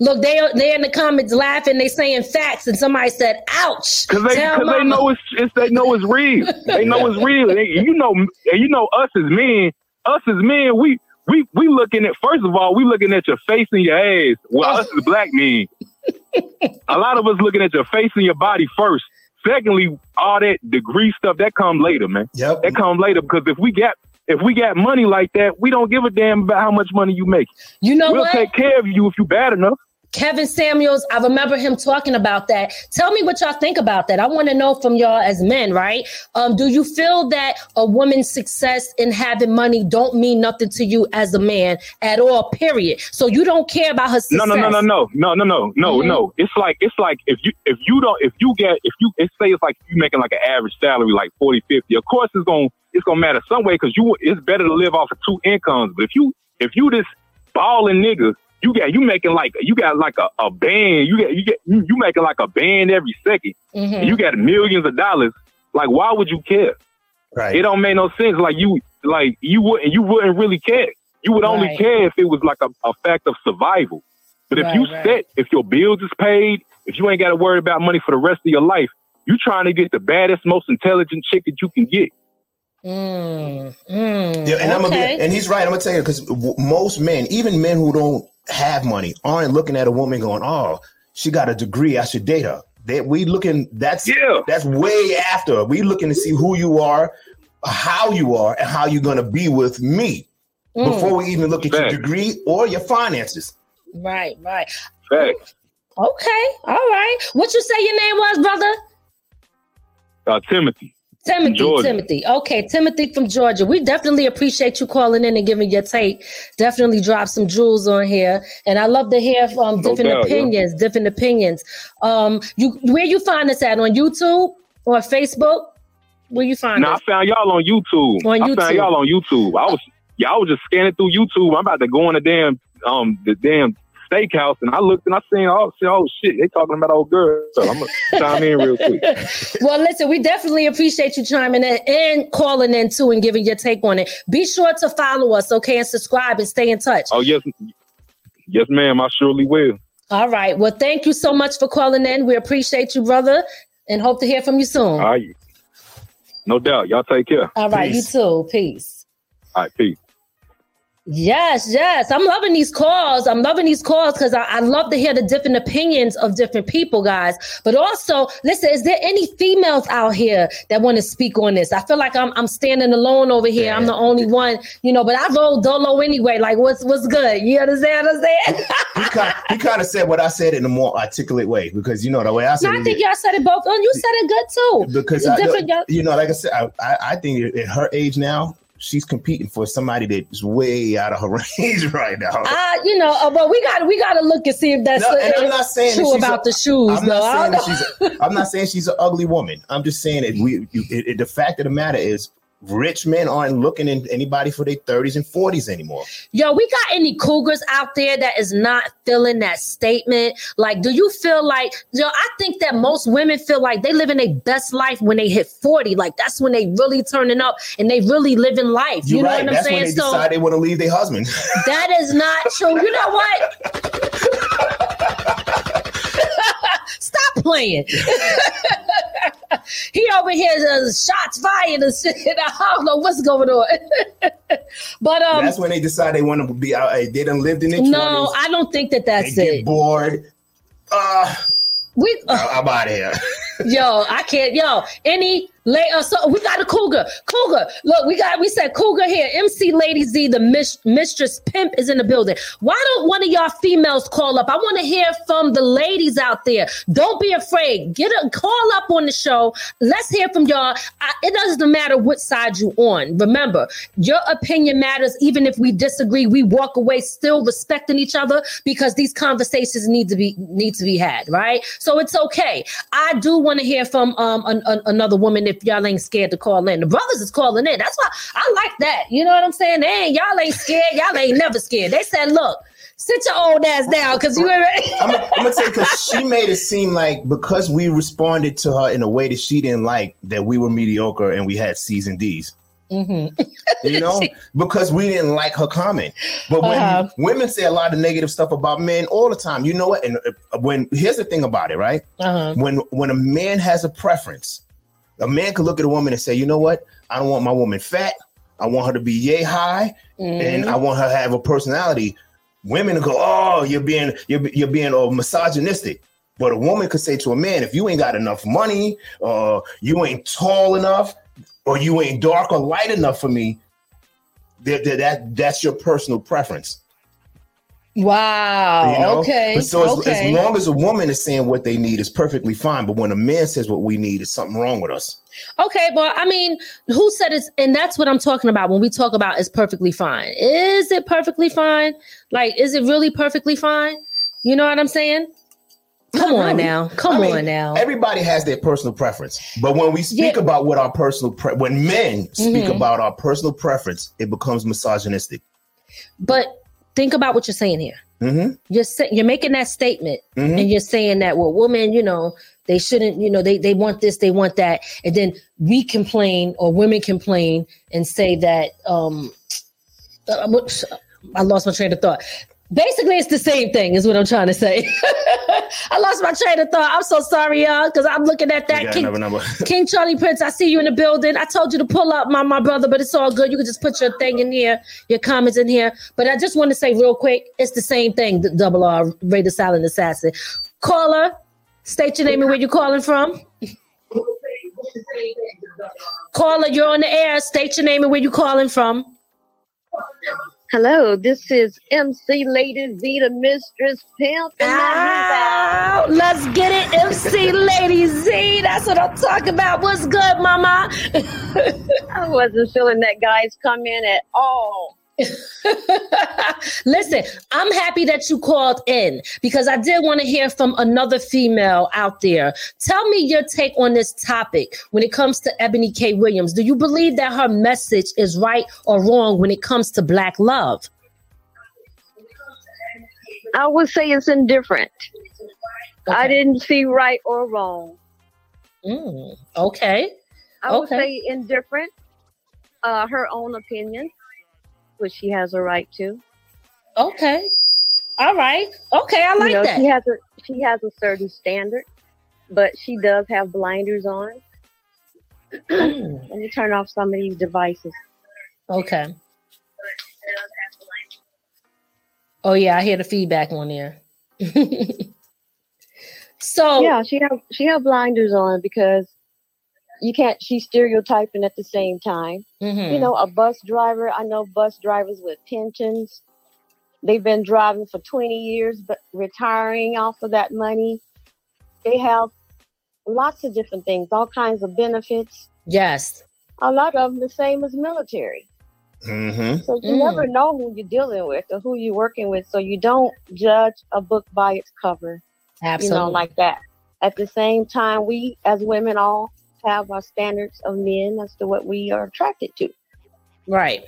[SPEAKER 3] Look, they they in the comments laughing. They saying facts, and somebody said, "Ouch!"
[SPEAKER 9] Cause they, they know it's, it's they know it's real. they know it's real. They, you know, and you know us as men, us as men, we we we looking at first of all, we looking at your face and your ass. Well, us as black men, a lot of us looking at your face and your body first. Secondly, all that degree stuff that comes later, man.
[SPEAKER 4] Yep.
[SPEAKER 9] That comes later because if we got if we got money like that, we don't give a damn about how much money you make.
[SPEAKER 3] You know
[SPEAKER 9] we'll
[SPEAKER 3] what?
[SPEAKER 9] take care of you if you bad enough.
[SPEAKER 3] Kevin Samuels, I remember him talking about that. Tell me what y'all think about that. I want to know from y'all as men, right? Um, do you feel that a woman's success in having money don't mean nothing to you as a man at all? Period. So you don't care about her
[SPEAKER 9] No,
[SPEAKER 3] success.
[SPEAKER 9] no, no, no, no, no, no, no, no,
[SPEAKER 3] Mhm.
[SPEAKER 9] no. It's like it's like if you if you don't if you get if you it say it's like you making like an average salary like 40, 50, Of course it's gonna it's gonna matter some way because you it's better to live off of two incomes. But if you if you this balling nigga, you got you making like you got like a, a band, you get you get you, you making like a band every 2nd
[SPEAKER 3] Mhm.
[SPEAKER 9] and you got millions of dollars. Like why would you care?
[SPEAKER 4] Right.
[SPEAKER 9] It don't make no sense. Like you like you wouldn't you wouldn't really care. You would only
[SPEAKER 3] Right.
[SPEAKER 9] care if it was like a, a fact of survival. But if
[SPEAKER 3] Right,
[SPEAKER 9] you
[SPEAKER 3] right.
[SPEAKER 9] set, if your bills is paid, if you ain't got to worry about money for the rest of your life, you trying to get the baddest, most intelligent chick that you can get.
[SPEAKER 3] Mm, mm,
[SPEAKER 4] Yeah, and I'm gonna be, and he's right. I'm gonna tell you because most men, even men who don't have money, aren't looking at a woman going, "Oh, she got a degree. I should date her." They, we looking. That's
[SPEAKER 9] Yeah.
[SPEAKER 4] That's way after. We looking to see who you are, how you are, and how you're gonna be with me
[SPEAKER 3] Mm,
[SPEAKER 4] before we even look at your degree or your finances.
[SPEAKER 3] right, right.
[SPEAKER 9] Facts.
[SPEAKER 3] Okay, all right. What you say your name was, brother?
[SPEAKER 9] Uh, Timothy.
[SPEAKER 3] Timothy,
[SPEAKER 9] Georgia.
[SPEAKER 3] Timothy. Okay, Timothy from Georgia. We definitely appreciate you calling in and giving your take. Definitely drop some jewels on here, and I love to hear from
[SPEAKER 9] No
[SPEAKER 3] different
[SPEAKER 9] doubt, yeah.
[SPEAKER 3] opinions. Different opinions. Um, you where you find us at on YouTube or Facebook? Where you find
[SPEAKER 9] Now I
[SPEAKER 3] us?
[SPEAKER 9] found y'all on YouTube.
[SPEAKER 3] On
[SPEAKER 9] I
[SPEAKER 3] YouTube.
[SPEAKER 9] found y'all on YouTube. I was yeah, I was just scanning through YouTube. I'm about to go on the damn um the damn steakhouse, and I looked and I seen oh, see, oh shit, they talking about old girl. So I'm gonna chime in real quick. <laughs>
[SPEAKER 3] well, listen, we definitely appreciate you chiming in and calling in too and giving your take on it. Be sure to follow us, okay, and subscribe and stay in touch.
[SPEAKER 9] Oh yes, yes, ma'am. I surely will.
[SPEAKER 3] All right. Well, thank you so much for calling in. We appreciate you, brother, and hope to hear from you soon.
[SPEAKER 9] All right. No doubt. Y'all take care.
[SPEAKER 3] All right,
[SPEAKER 4] Peace.
[SPEAKER 3] you too. Peace.
[SPEAKER 9] All right, peace.
[SPEAKER 3] Yes, yes. I'm loving these calls. I'm loving these calls because I, I love to hear the different opinions of different people, guys. But also, listen, is there any females out here that want to speak on this? I feel like I'm I'm standing alone over here. I'm the only one, you know, but I roll dolo anyway. Like, what's what's good? You understand what I'm saying?
[SPEAKER 4] He kind, he kind of said what I said in a more articulate way because you know the way I said
[SPEAKER 3] no, I
[SPEAKER 4] it.
[SPEAKER 3] think y'all said it both. Oh, you said it good too.
[SPEAKER 4] because I, you know, like I said, I, I, I think at her age now, she's competing for somebody that's way out of her <laughs> range right now.
[SPEAKER 3] Uh, you know, uh, but we got we got to look and see if that's
[SPEAKER 4] No, and I'm not saying
[SPEAKER 3] true about
[SPEAKER 4] a-
[SPEAKER 3] the shoes.
[SPEAKER 4] I'm
[SPEAKER 3] though.
[SPEAKER 4] not
[SPEAKER 3] though.
[SPEAKER 4] saying she's a, <laughs> I'm not saying she's an ugly woman. I'm just saying that we. You, it, it- the fact of the matter is, rich men aren't looking in anybody for their 30s and 40s anymore.
[SPEAKER 3] Yo, we got any cougars out there that is not feeling that statement? Like, do you feel like, yo, I think that most women feel like they live in their best life when they hit 40. Like, that's when they really turning up and they really living life. You
[SPEAKER 4] You're
[SPEAKER 3] know
[SPEAKER 4] right.
[SPEAKER 3] what I'm
[SPEAKER 4] That's
[SPEAKER 3] saying?
[SPEAKER 4] when they decide they want to leave their husband.
[SPEAKER 3] that is not true. You know what? <laughs> Stop playing. <laughs> he over here uh, shots fired and shit. <laughs> I don't know what's going on. <laughs> but um,
[SPEAKER 4] that's when they decide they want to be out. Hey, they done lived in it.
[SPEAKER 3] no, I don't think that that's
[SPEAKER 4] they
[SPEAKER 3] it.
[SPEAKER 4] get bored. Uh,
[SPEAKER 3] we,
[SPEAKER 4] I'm out of here.
[SPEAKER 3] yo, I can't. Yo, any late? Uh, so we got a cougar. Cougar. Look, we got. We said cougar here. MC Lady Z, the mis- mistress pimp, is in the building. Why don't one of y'all females call up? I want to hear from the ladies out there. Don't be afraid. Get a call up on the show. Let's hear from y'all. I, it doesn't matter what side you on. Remember, your opinion matters. Even if we disagree, we walk away still respecting each other because these conversations need to be need to be had. Right. So it's okay. I do want to hear from um an, an- another woman if y'all ain't scared to call in. The brothers is calling in. That's why I like that. You know what I'm saying? They ain't, y'all ain't scared. Y'all ain't never scared. They said, look, sit your old ass down because you ain't
[SPEAKER 4] I'm, I'm gonna say because she made it seem like because we responded to her in a way that she didn't like that we were mediocre and we had C's and D's.
[SPEAKER 3] Mm-hmm.
[SPEAKER 4] You know, <laughs> because we didn't like her comment. But when
[SPEAKER 3] Uh-huh.
[SPEAKER 4] women say a lot of negative stuff about men all the time, you know what? And uh, when here's the thing about it, right?
[SPEAKER 3] Uh-huh.
[SPEAKER 4] When when a man has a preference, a man could look at a woman and say, you know what? I don't want my woman fat. I want her to be yay high, and
[SPEAKER 3] Mhm.
[SPEAKER 4] I want her to have a personality. Women go, oh, you're being you're, you're being uh, misogynistic. But a woman could say to a man, if you ain't got enough money, uh, you ain't tall enough, or you ain't dark or light enough for me, that, that, that that's your personal preference.
[SPEAKER 3] Wow.
[SPEAKER 4] You know?
[SPEAKER 3] Okay.
[SPEAKER 4] But so as,
[SPEAKER 3] okay.
[SPEAKER 4] as long as a woman is saying what they need is perfectly fine, but when a man says what we need, is something wrong with us.
[SPEAKER 3] Okay, but I mean, who said it's and that's what I'm talking about when we talk about it's perfectly fine. Is it perfectly fine? Like, is it really perfectly fine? You know what I'm saying? Come on
[SPEAKER 4] really.
[SPEAKER 3] now. Come
[SPEAKER 4] I mean,
[SPEAKER 3] on now.
[SPEAKER 4] Everybody has their personal preference, but when we speak about what our personal pre- when men speak
[SPEAKER 3] Mhm.
[SPEAKER 4] about our personal preference, it becomes misogynistic.
[SPEAKER 3] But think about what you're saying here.
[SPEAKER 4] Mm-hmm.
[SPEAKER 3] You're sa- you're making that statement,
[SPEAKER 4] Mhm.
[SPEAKER 3] and you're saying that well, women, you know, they shouldn't, you know, they they want this, they want that, and then we complain or women complain and say that um, uh, I lost my train of thought. Basically, it's the same thing, is what I'm trying to say. <laughs> I lost my train of thought. I'm so sorry, y'all, because I'm looking at that King. <laughs> King Charlie Prince. I see you in the building. I told you to pull up, my my brother, but it's all good. You can just put your thing in here, your comments in here. But I just want to say real quick, it's the same thing. The double R, the Silent Assassin. Caller, state your name and where you're calling from. Caller, you're on the air. State your name and where you're calling from.
[SPEAKER 10] Hello, this is MC Lady Z, the Mistress Pimp.
[SPEAKER 3] Ow, let's get it, MC Lady Z. That's what I'm talking about. What's good, mama? <laughs>
[SPEAKER 10] I wasn't feeling that guy's come in at all. <laughs>
[SPEAKER 3] Listen, I'm happy that you called in because I did want to hear from another female out there. Tell me your take on this topic when it comes to Eboni K. Williams. Do you believe that her message is right or wrong when it comes to Black love?
[SPEAKER 10] I would say it's indifferent. I didn't see right or wrong.
[SPEAKER 3] Mm, okay.
[SPEAKER 10] I would say indifferent. Uh, her own opinion, which she has a right to.
[SPEAKER 3] Okay. All right. Okay, I like
[SPEAKER 10] you know,
[SPEAKER 3] that.
[SPEAKER 10] She has a she has a certain standard, but she does have blinders on. Mm. Let me turn off some of these devices.
[SPEAKER 3] Okay. Oh yeah, I hear the feedback on there. <laughs> so
[SPEAKER 10] yeah, she have she have blinders on because you can't. She's stereotyping at the same time.
[SPEAKER 3] Mhm.
[SPEAKER 10] You know, a bus driver. I know bus drivers with pensions. They've been driving for twenty years, but retiring off of that money. They have lots of different things, all kinds of benefits.
[SPEAKER 3] Yes.
[SPEAKER 10] A lot of them the same as military.
[SPEAKER 4] Mm-hmm.
[SPEAKER 10] So you
[SPEAKER 3] Mm.
[SPEAKER 10] never know who you're dealing with or who you're working with. So you don't judge a book by its cover. Absolutely. You know, like that. At the same time, we as women all have our standards of men as to what we are attracted to.
[SPEAKER 3] Right.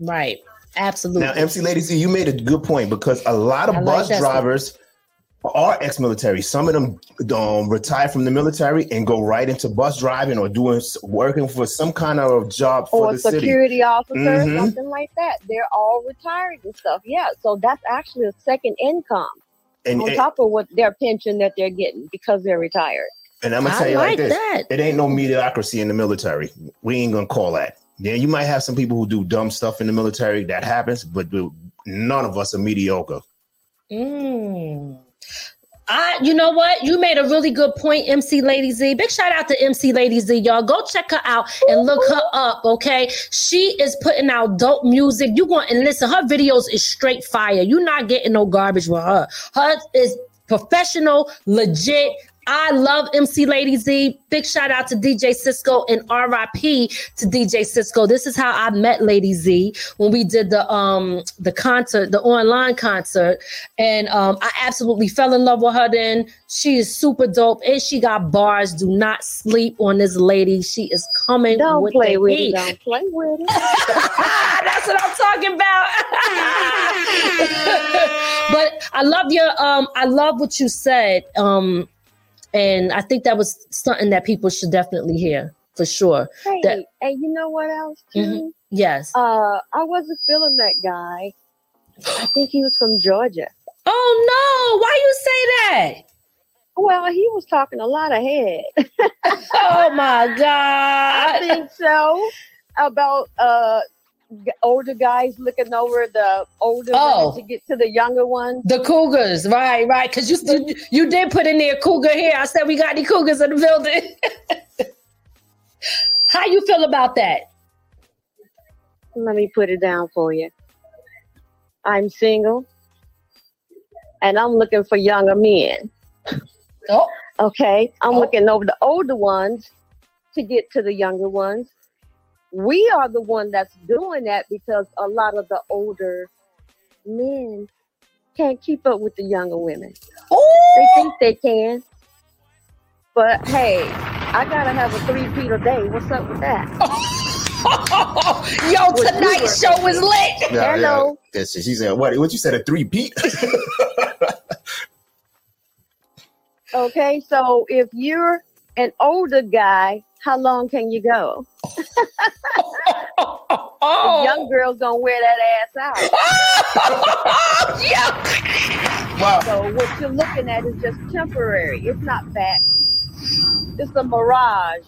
[SPEAKER 3] Right. Absolutely.
[SPEAKER 4] Now, MC Lady Z, you made a good point because a lot of
[SPEAKER 3] I
[SPEAKER 4] bus
[SPEAKER 3] that
[SPEAKER 4] drivers are ex-military. Some of them um, retire from the military and go right into bus driving or doing working for some kind of job for
[SPEAKER 10] or
[SPEAKER 4] the
[SPEAKER 10] security
[SPEAKER 4] city.
[SPEAKER 10] officer,
[SPEAKER 4] Mhm.
[SPEAKER 10] something like that. They're all retired and stuff. Yeah, so that's actually a second income
[SPEAKER 4] And,
[SPEAKER 10] on
[SPEAKER 4] and,
[SPEAKER 10] top of what their pension that they're getting because they're retired.
[SPEAKER 4] And I'm gonna
[SPEAKER 3] I
[SPEAKER 4] tell you like,
[SPEAKER 3] like
[SPEAKER 4] this:
[SPEAKER 3] that.
[SPEAKER 4] it ain't no mediocrity in the military. We ain't gonna call that. Yeah, you might have some people who do dumb stuff in the military. That happens, but none of us are mediocre.
[SPEAKER 3] Mm. I, you know what? You made a really good point, MC Lady Z. Big shout out to MC Lady Z, y'all. Go check her out and look her up, okay? She is putting out dope music. You going and listen, her videos is straight fire. You're not getting no garbage with her. Her is professional, legit. I love MC Lady Z. Big shout out to DJ Cisco and RIP to DJ Cisco. This is how I met Lady Z when we did the um the concert, the online concert, and um I absolutely fell in love with her. Then she is super dope and she got bars. Do not sleep on this lady. She is coming.
[SPEAKER 10] Don't
[SPEAKER 3] with
[SPEAKER 10] play with
[SPEAKER 3] heat.
[SPEAKER 10] it. Don't play with it. <laughs>
[SPEAKER 3] That's what I'm talking about. <laughs> but I love your um I love what you said. Um and I think that was something that people should definitely hear for sure.
[SPEAKER 10] Hey,
[SPEAKER 3] That-
[SPEAKER 10] and you know what else too?
[SPEAKER 3] Mhm. Yes.
[SPEAKER 10] Uh, I wasn't feeling that guy. I think he was from Georgia.
[SPEAKER 3] Oh no, why you say that?
[SPEAKER 10] Well, he was talking a lot of head. <laughs>
[SPEAKER 3] Oh my <laughs> god!
[SPEAKER 10] I think so. About uh older guys looking over the older
[SPEAKER 3] Oh.
[SPEAKER 10] to get to the younger ones.
[SPEAKER 3] The Cougars, right, right. Because you, you you did put in there Cougar here. I said we got any Cougars in the building. <laughs> How you feel about that?
[SPEAKER 10] Let me put it down for you. I'm single and I'm looking for younger men.
[SPEAKER 3] Oh,
[SPEAKER 10] Okay. I'm
[SPEAKER 3] Oh.
[SPEAKER 10] looking over the older ones to get to the younger ones. We are the one that's doing that because a lot of the older men can't keep up with the younger women. They
[SPEAKER 3] oh,
[SPEAKER 10] think they can. But hey, I gotta have a three feet a day. What's up with that? <laughs>
[SPEAKER 3] yo!
[SPEAKER 10] What
[SPEAKER 3] Tonight's
[SPEAKER 10] were-
[SPEAKER 3] show is lit.
[SPEAKER 10] Hello.
[SPEAKER 4] Yeah, she she said, "What? What you said? A three peat?" <laughs>
[SPEAKER 10] Okay, so if you're an older guy, how long can you go?
[SPEAKER 3] Oh,
[SPEAKER 10] Young girls gonna wear that ass out. <laughs>
[SPEAKER 3] Oh, yeah.
[SPEAKER 4] wow.
[SPEAKER 10] So what you're looking at is just temporary. It's not fact. It's a mirage.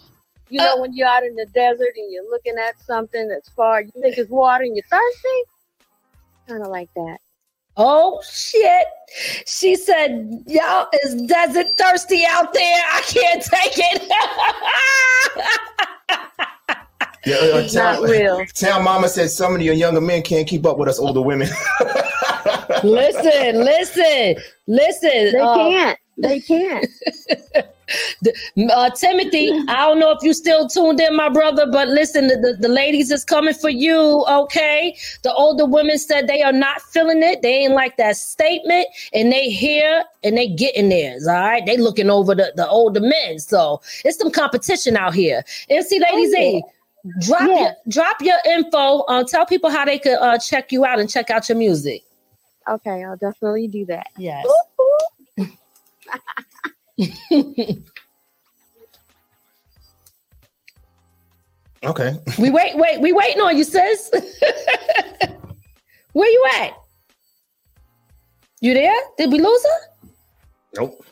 [SPEAKER 10] You know, uh. when you're out in the desert and you're looking at something that's far, you think it's water and you're thirsty? Kind of like that.
[SPEAKER 3] Oh shit! She said, "Y'all is desert thirsty out there. I can't take it."
[SPEAKER 4] Yeah, uh,
[SPEAKER 10] It's not real.
[SPEAKER 4] Tell mama said some of your younger men can't keep up with us older women.
[SPEAKER 3] listen, listen, listen.
[SPEAKER 10] They
[SPEAKER 3] uh,
[SPEAKER 10] can't. They can't. <laughs>
[SPEAKER 3] uh, Timothy, I don't know if you still tuned in, my brother, but listen, the, the, the ladies is coming for you, okay? The older women said they are not feeling it. They ain't like that statement, and they here and they getting theirs, all right? They looking over the, the older men. So it's some competition out here. MC Lady
[SPEAKER 10] Oh,
[SPEAKER 3] Z, drop
[SPEAKER 10] Yeah.
[SPEAKER 3] your drop your info. Uh, tell people how they could uh, check you out and check out your music.
[SPEAKER 10] Okay, I'll definitely do that.
[SPEAKER 3] Yes. <laughs>
[SPEAKER 4] okay. <laughs>
[SPEAKER 3] We wait, wait, we waiting on you, sis. <laughs> Where you at? You there? Did we lose her?
[SPEAKER 4] Nope.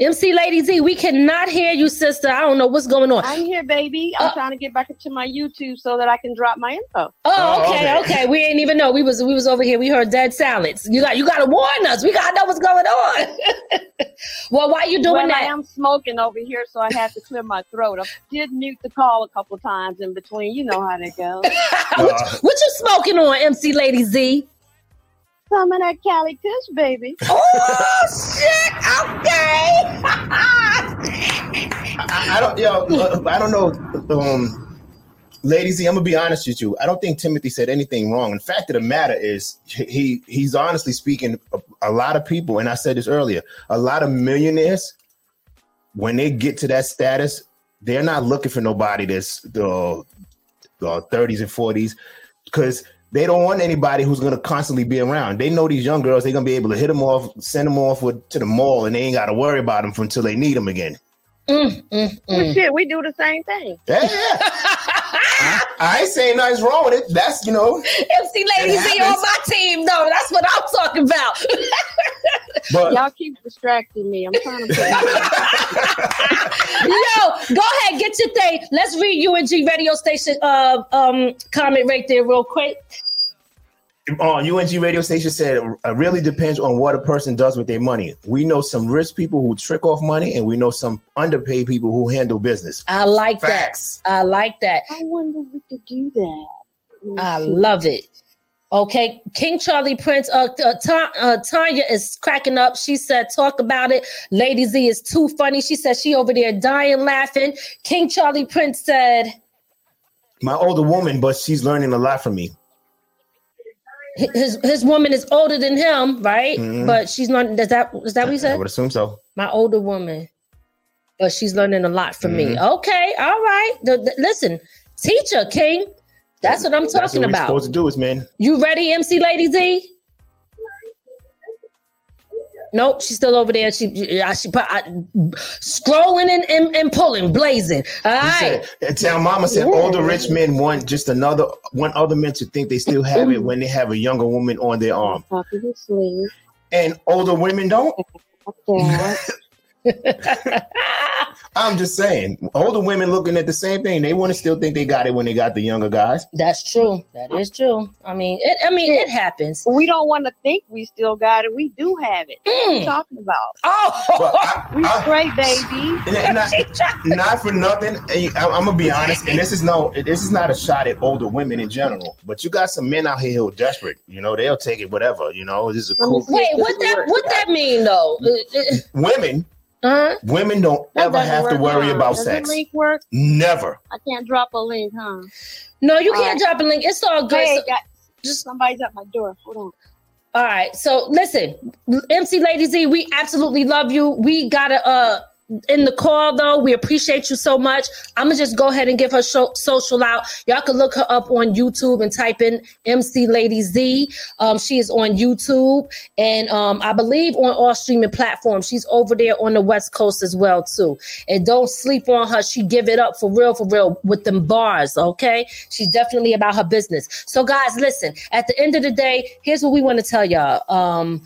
[SPEAKER 3] MC Lady Z, we cannot hear you, sister. I don't know what's going on.
[SPEAKER 10] I'm here, baby. I'm
[SPEAKER 3] Uh,
[SPEAKER 10] trying to get back into my YouTube so that I can drop my info.
[SPEAKER 3] Oh,
[SPEAKER 4] Oh,
[SPEAKER 3] okay,
[SPEAKER 4] okay.
[SPEAKER 3] okay. We ain't even know. We was we was over here. We heard dead silence. You got you gotta warn us. We gotta know what's going on. <laughs> well, why you doing
[SPEAKER 10] well, I am smoking over here, so I had to clear my throat. I did mute the call a couple times in between. You know how that goes. <laughs>
[SPEAKER 4] Uh,
[SPEAKER 3] what you smoking on, MC Lady Z?
[SPEAKER 10] Some of that Cali Kush, baby.
[SPEAKER 3] Oh shit! Okay. <laughs>
[SPEAKER 4] I, I don't, yo, uh, I don't know. Um, Lady Z, I'm gonna be honest with you. I don't think Timothy said anything wrong. In fact of the matter is, he he's honestly speaking. A, a lot of people, and I said this earlier, a lot of millionaires, when they get to that status, they're not looking for nobody that's the the 30s and 40s because they don't want anybody who's going to constantly be around. They know these young girls, they're going to be able to hit them off, send them off with, to the mall, and they ain't got to worry about them until they need them again.
[SPEAKER 10] Mm, mm, mm. Well, shit, we do the same thing.
[SPEAKER 4] Yeah. <laughs> I, I, ain't saying nothing's wrong with it. That's, you know.
[SPEAKER 3] MC Ladies be on my team, though. That's what I'm talking about. <laughs>
[SPEAKER 10] but, Y'all keep distracting me. I'm trying to.
[SPEAKER 3] Yo, <laughs> go ahead, get your thing. Let's read UNG radio station uh, um, comment right there, real quick
[SPEAKER 4] on UNG radio station said it really depends on what a person does with their money. We know some rich people who trick off money, and we know some underpaid people who handle business.
[SPEAKER 3] I like Facts. that. I like that.
[SPEAKER 10] I wonder if we could do that.
[SPEAKER 3] I love it. Okay, King Charlie Prince. Uh, uh, uh, Tanya is cracking up. She said, "Talk about it." Lady Z is too funny. She said she over there dying laughing. King Charlie Prince said,
[SPEAKER 4] "My older woman, but she's learning a lot from me."
[SPEAKER 3] his his woman is older than him, right? Mm-hmm. But she's not. Does that is that what you said?
[SPEAKER 4] I would assume so.
[SPEAKER 3] My older woman, but she's learning a lot from mm-hmm. me. Okay, all right. The, the, listen, teacher King. That's what I'm talking
[SPEAKER 4] what
[SPEAKER 3] about.
[SPEAKER 4] Supposed to do is, man.
[SPEAKER 3] You ready, MC Lady Z? Nope, she's still over there. She, I, she, I, scrolling and, and, and, pulling, blazing. All right.
[SPEAKER 4] Said, tell Mama said Ooh. older rich men want just another one other men to think they still have it when they have a younger woman on their arm. And older women don't. <laughs> <laughs> I'm just saying, older women looking at the same thing. They want to still think they got it when they got the younger guys.
[SPEAKER 3] That's true. That is true. I mean, it, I mean, it happens.
[SPEAKER 10] We don't want to think we still got it. We do have it. Mm. What are you talking about?
[SPEAKER 3] Oh,
[SPEAKER 10] I, <laughs> we I, straight, baby.
[SPEAKER 4] Not, not, for nothing. I, I'm gonna be honest, and this is no, this is not a shot at older women in general. But you got some men out here who are desperate. You know, they'll take it, whatever. You know, this is a cool.
[SPEAKER 3] Wait, what that? What that mean though?
[SPEAKER 4] Women uh-huh. Women don't that ever have to worry huh? about
[SPEAKER 10] Does
[SPEAKER 4] sex.
[SPEAKER 10] link work?
[SPEAKER 4] Never.
[SPEAKER 10] I can't drop a link, huh?
[SPEAKER 3] No, you all can't right. drop a link. It's all good. Hey, so,
[SPEAKER 10] got, just somebody's at my door. Hold on.
[SPEAKER 3] All right. So listen, MC Lady Z, we absolutely love you. We gotta uh in the call though. We appreciate you so much. I'm gonna just go ahead and give her show, social out. Y'all can look her up on YouTube and type in MC Lady Z. Um, she is on YouTube and um, I believe on all streaming platforms. She's over there on the West Coast as well too. And don't sleep on her. She give it up for real, for real with them bars. Okay, she's definitely about her business. So guys, listen. At the end of the day, here's what we want to tell y'all. Um,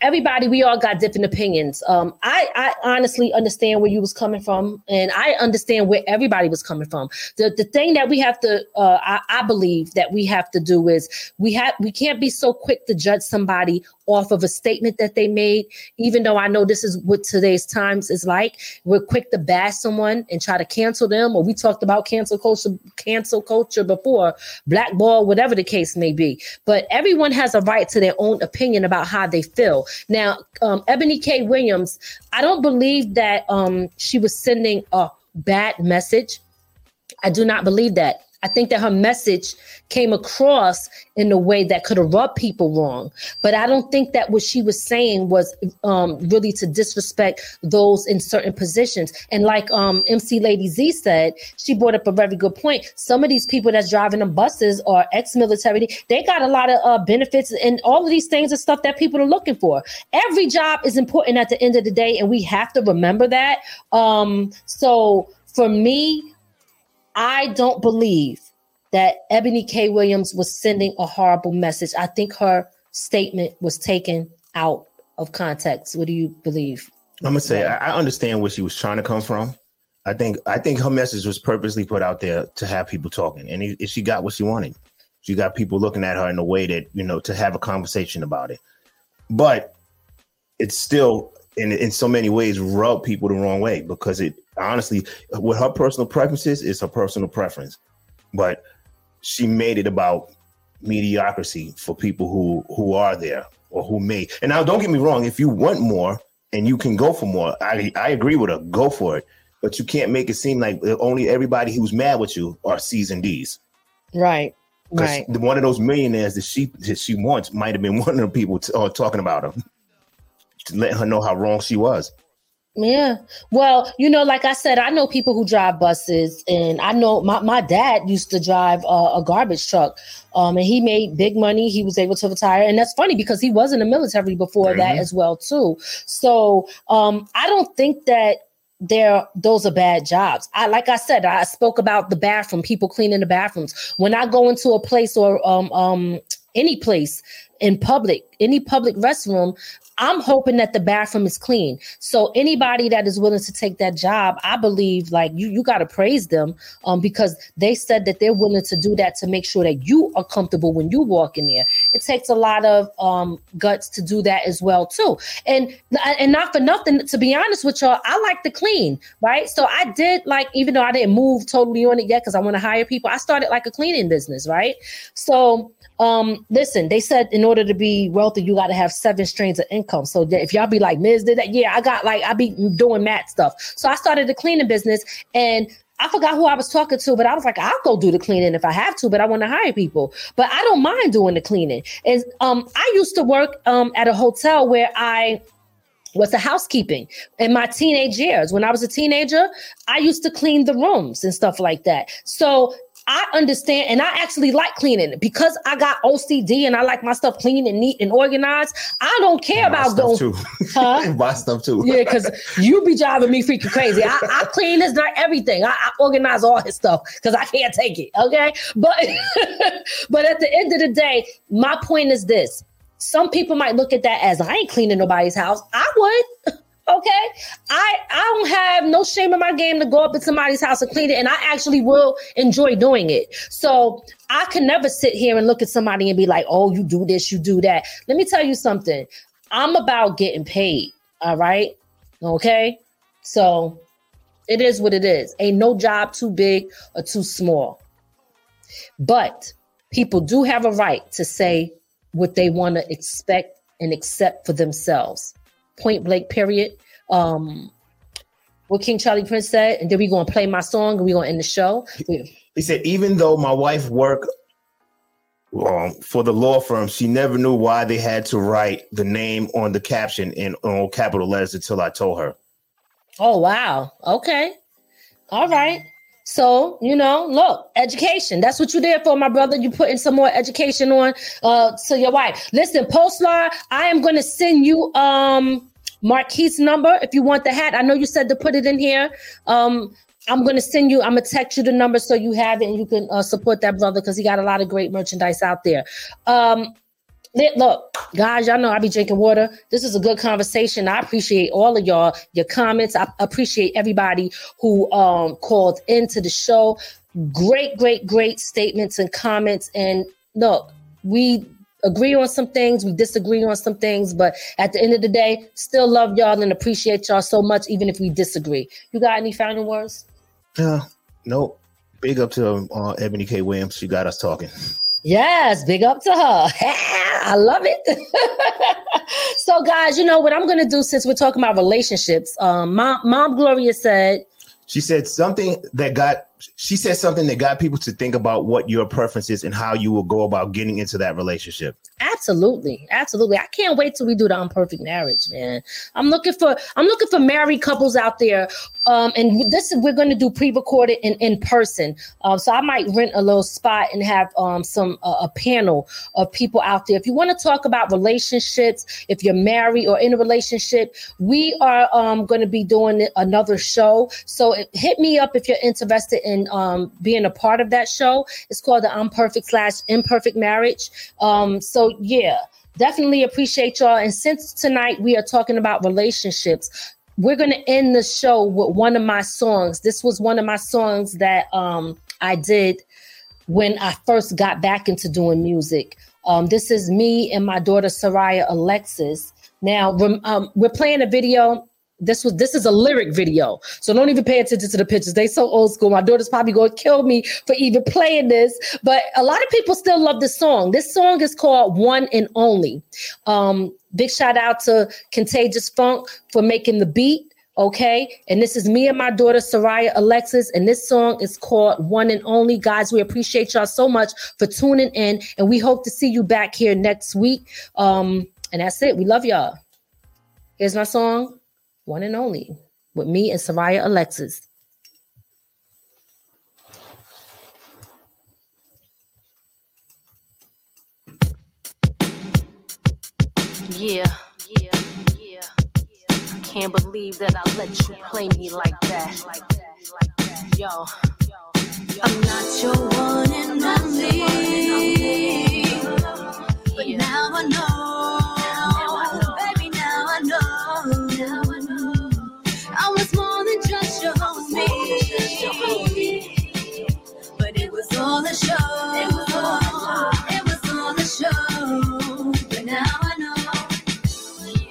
[SPEAKER 3] everybody we all got different opinions um i i honestly understand where you was coming from and i understand where everybody was coming from the the thing that we have to uh I, I believe that we have to do is we have we can't be so quick to judge somebody off of a statement that they made, even though I know this is what today's times is like. We're quick to bash someone and try to cancel them, or we talked about cancel culture, cancel culture before, blackball, whatever the case may be. But everyone has a right to their own opinion about how they feel. Now, um, Eboni K. Williams, I don't believe that um, she was sending a bad message. I do not believe that. I think that her message came across in a way that could have rubbed people wrong. But I don't think that what she was saying was um, really to disrespect those in certain positions. And like um, MC Lady Z said, she brought up a very good point. Some of these people that's driving the buses are ex-military. They got a lot of uh, benefits, and all of these things are stuff that people are looking for. Every job is important at the end of the day, and we have to remember that. Um, so for me, I don't believe that Eboni K. Williams was sending a horrible message. I think her statement was taken out of context. What do you believe?
[SPEAKER 4] I'm gonna say I understand where she was trying to come from. I think I think her message was purposely put out there to have people talking, and he, she got what she wanted. She got people looking at her in a way that you know to have a conversation about it. But it's still in in so many ways rub people the wrong way because it honestly, with her personal preferences, is her personal preference. But she made it about mediocrity for people who who are there or who may. And now, don't get me wrong. If you want more and you can go for more, I I agree with her. Go for it. But you can't make it seem like only everybody who's mad with you are C's and D's.
[SPEAKER 3] Right. Right.
[SPEAKER 4] One of those millionaires that she that she wants might have been <laughs> one of the people t- uh, talking about her, letting her know how wrong she was.
[SPEAKER 3] Yeah. Well, you know, like I said, I know people who drive buses, and I know my, my dad used to drive uh, a garbage truck, um, and he made big money. He was able to retire, and that's funny because he was in the military before mm-hmm. that as well too. So um, I don't think that there those are bad jobs. I like I said, I spoke about the bathroom, people cleaning the bathrooms. When I go into a place or um um any place in public, any public restroom, I'm hoping that the bathroom is clean. So anybody that is willing to take that job, I believe like you you got to praise them um because they said that they're willing to do that to make sure that you are comfortable when you walk in there. It takes a lot of um guts to do that as well too. And and not for nothing to be honest with y'all, I like to clean, right? So I did like even though I didn't move totally on it yet cuz I want to hire people, I started like a cleaning business, right? So um, listen, they said in order to be wealthy, you got to have seven streams of income. So if y'all be like, Miz did that, yeah, I got like I be doing mat stuff. So I started a cleaning business, and I forgot who I was talking to, but I was like, I'll go do the cleaning if I have to, but I want to hire people. But I don't mind doing the cleaning. And um, I used to work um at a hotel where I was the housekeeping in my teenage years. When I was a teenager, I used to clean the rooms and stuff like that. So I understand and I actually like cleaning because I got OCD and I like my stuff clean and neat and organized. I don't care my about going.
[SPEAKER 4] Too. Huh? <laughs> my stuff too.
[SPEAKER 3] yeah, because you be driving me freaking crazy. I, I clean his not everything. I, I organize all his stuff because I can't take it. Okay. But <laughs> but at the end of the day, my point is this. Some people might look at that as I ain't cleaning nobody's house. I would. <laughs> Okay. I I don't have no shame in my game to go up in somebody's house and clean it. And I actually will enjoy doing it. So I can never sit here and look at somebody and be like, oh, you do this, you do that. Let me tell you something. I'm about getting paid. All right. Okay. So it is what it is. Ain't no job too big or too small. But people do have a right to say what they want to expect and accept for themselves point blank period. Um, what King Charlie Prince said, and then we gonna play my song and we gonna end the show.
[SPEAKER 4] He said, even though my wife worked um, for the law firm, she never knew why they had to write the name on the caption in all capital letters until I told her.
[SPEAKER 3] Oh wow. Okay. All right. So, you know, look, education. That's what you're there for, my brother. You putting some more education on uh to your wife. Listen, Postlar, I am gonna send you um Marquise number if you want the hat. I know you said to put it in here. Um, I'm gonna send you. I'm gonna text you the number so you have it and you can uh, support that brother because he got a lot of great merchandise out there. Um, look, guys, y'all know I be drinking water. This is a good conversation. I appreciate all of y'all, your comments. I appreciate everybody who um called into the show. Great, great, great statements and comments. And look, we agree on some things, we disagree on some things, but at the end of the day, still love y'all and appreciate y'all so much, even if we disagree. You got any final words?
[SPEAKER 4] Uh, nope. Big up to uh, Eboni K. Williams. She got us talking.
[SPEAKER 3] Yes, big up to her. <laughs> I love it. <laughs> so, guys, you know what I'm going to do since we're talking about relationships. Um, Mom, Mom Gloria said,
[SPEAKER 4] she said something that got she said something that got people to think about what your preference is and how you will go about getting into that relationship.
[SPEAKER 3] Absolutely, absolutely. I can't wait till we do the unperfect marriage, man. I'm looking for I'm looking for married couples out there. Um, and this is we're going to do pre-recorded in in person. Um, so I might rent a little spot and have um some uh, a panel of people out there. If you want to talk about relationships, if you're married or in a relationship, we are um going to be doing another show. So hit me up if you're interested in um being a part of that show. It's called the Unperfect slash Imperfect Marriage. Um, so yeah, definitely appreciate y'all. And since tonight we are talking about relationships, we're gonna end the show with one of my songs. This was one of my songs that um I did when I first got back into doing music. Um, this is me and my daughter Soraya Alexis. Now um, we're playing a video this was this is a lyric video. So don't even pay attention to the pictures. They so old school. My daughter's probably going to kill me for even playing this but a lot of people still love this song. This song is called one and only. Um big shout out to contagious funk for making the beat okay? And this is me and my daughter soraya alexis and this song is called one and only. Guys we appreciate y'all so much for tuning in and we hope to see you back here next week. Um and that's it. We love y'all. Here's my song one and only.
[SPEAKER 11] with me and Soraya Alexis.
[SPEAKER 3] Yeah, yeah, yeah, I can't believe that I let you play me like that. Yo, I'm not your one and only, but now I know,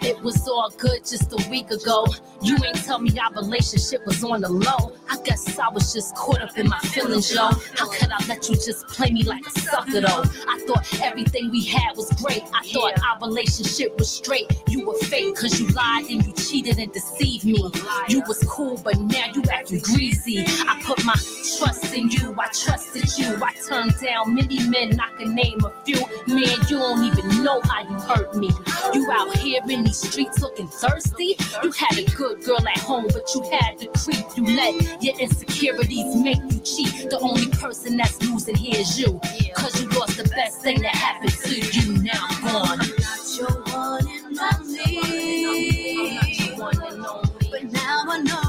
[SPEAKER 3] It was all a show, but now I know. It was all good just a week ago. You ain't tell me our relationship was on the low. I guess I was just caught up in my feelings, yo. How could I let you just play me like a sucker, though? I thought everything we had was great. I thought our relationship was straight. You were fake cause you lied and you cheated and deceived me. You was cool, but now you acting greasy. I put my trust in you, I trusted you. I turned down many men, I can name a few. Man, you don't even know how you hurt me. You out here in these streets looking thirsty. You had a good girl at home, but you had to creep. You let your insecurities make you cheat. The only person that's losing here is you. Cause you lost the best thing that happened to you. Now I'm gone. I'm not your one and only. But now I know.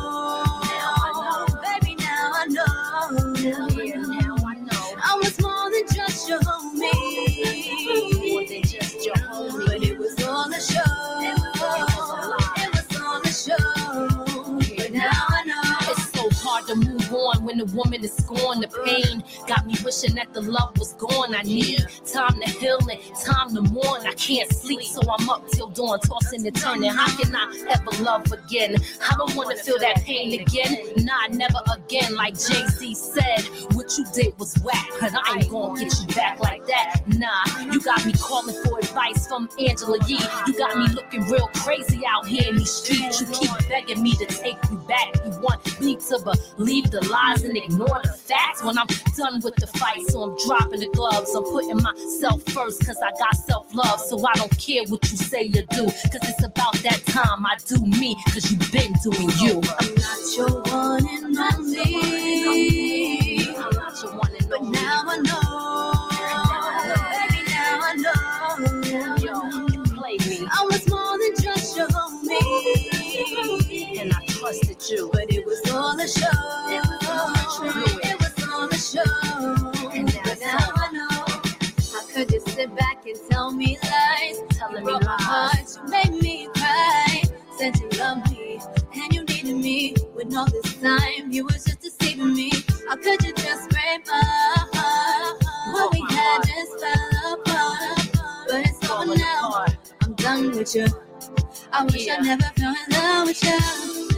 [SPEAKER 3] Woman is scorned. The pain got me wishing that the love was gone. I need time to heal and time to mourn. I can't sleep, so I'm up till dawn, tossing and turning. How can I ever love again? I don't want to feel that pain again. Nah, never again. Like Jay Z said, what you did was whack, but I ain't gonna get you back like that. Nah, you got me calling for advice from Angela Yee. You got me looking real crazy out here in these streets. You keep begging me to take you back. You want me to believe the lies and ignore the facts when I'm done with the fight. So I'm dropping the gloves. I'm putting myself first because I got self love. So I don't care what you say you do because it's about that time I do me because you've been doing you. I'm not your one and only. I'm and. But now I know. Baby, now I know. Yo, you me. I was more than just your homie. And I trusted you. But it was all a show. Telling my heart, you made me cry. Said you loved me and you needed me. When all this time you was just deceiving me. How could you just break my heart? What we had just fell apart. But it's over now. I'm done with you. I wish I never fell in love with you.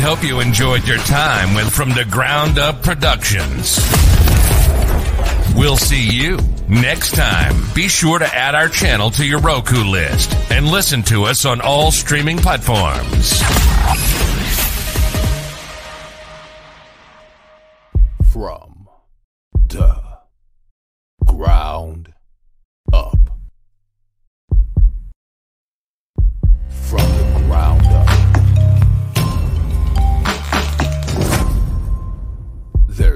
[SPEAKER 2] Hope you enjoyed your time with From Da Ground Up Productions. We'll see you next time. Be sure to add our channel to your Roku list and listen to us on all streaming platforms.
[SPEAKER 1] From the ground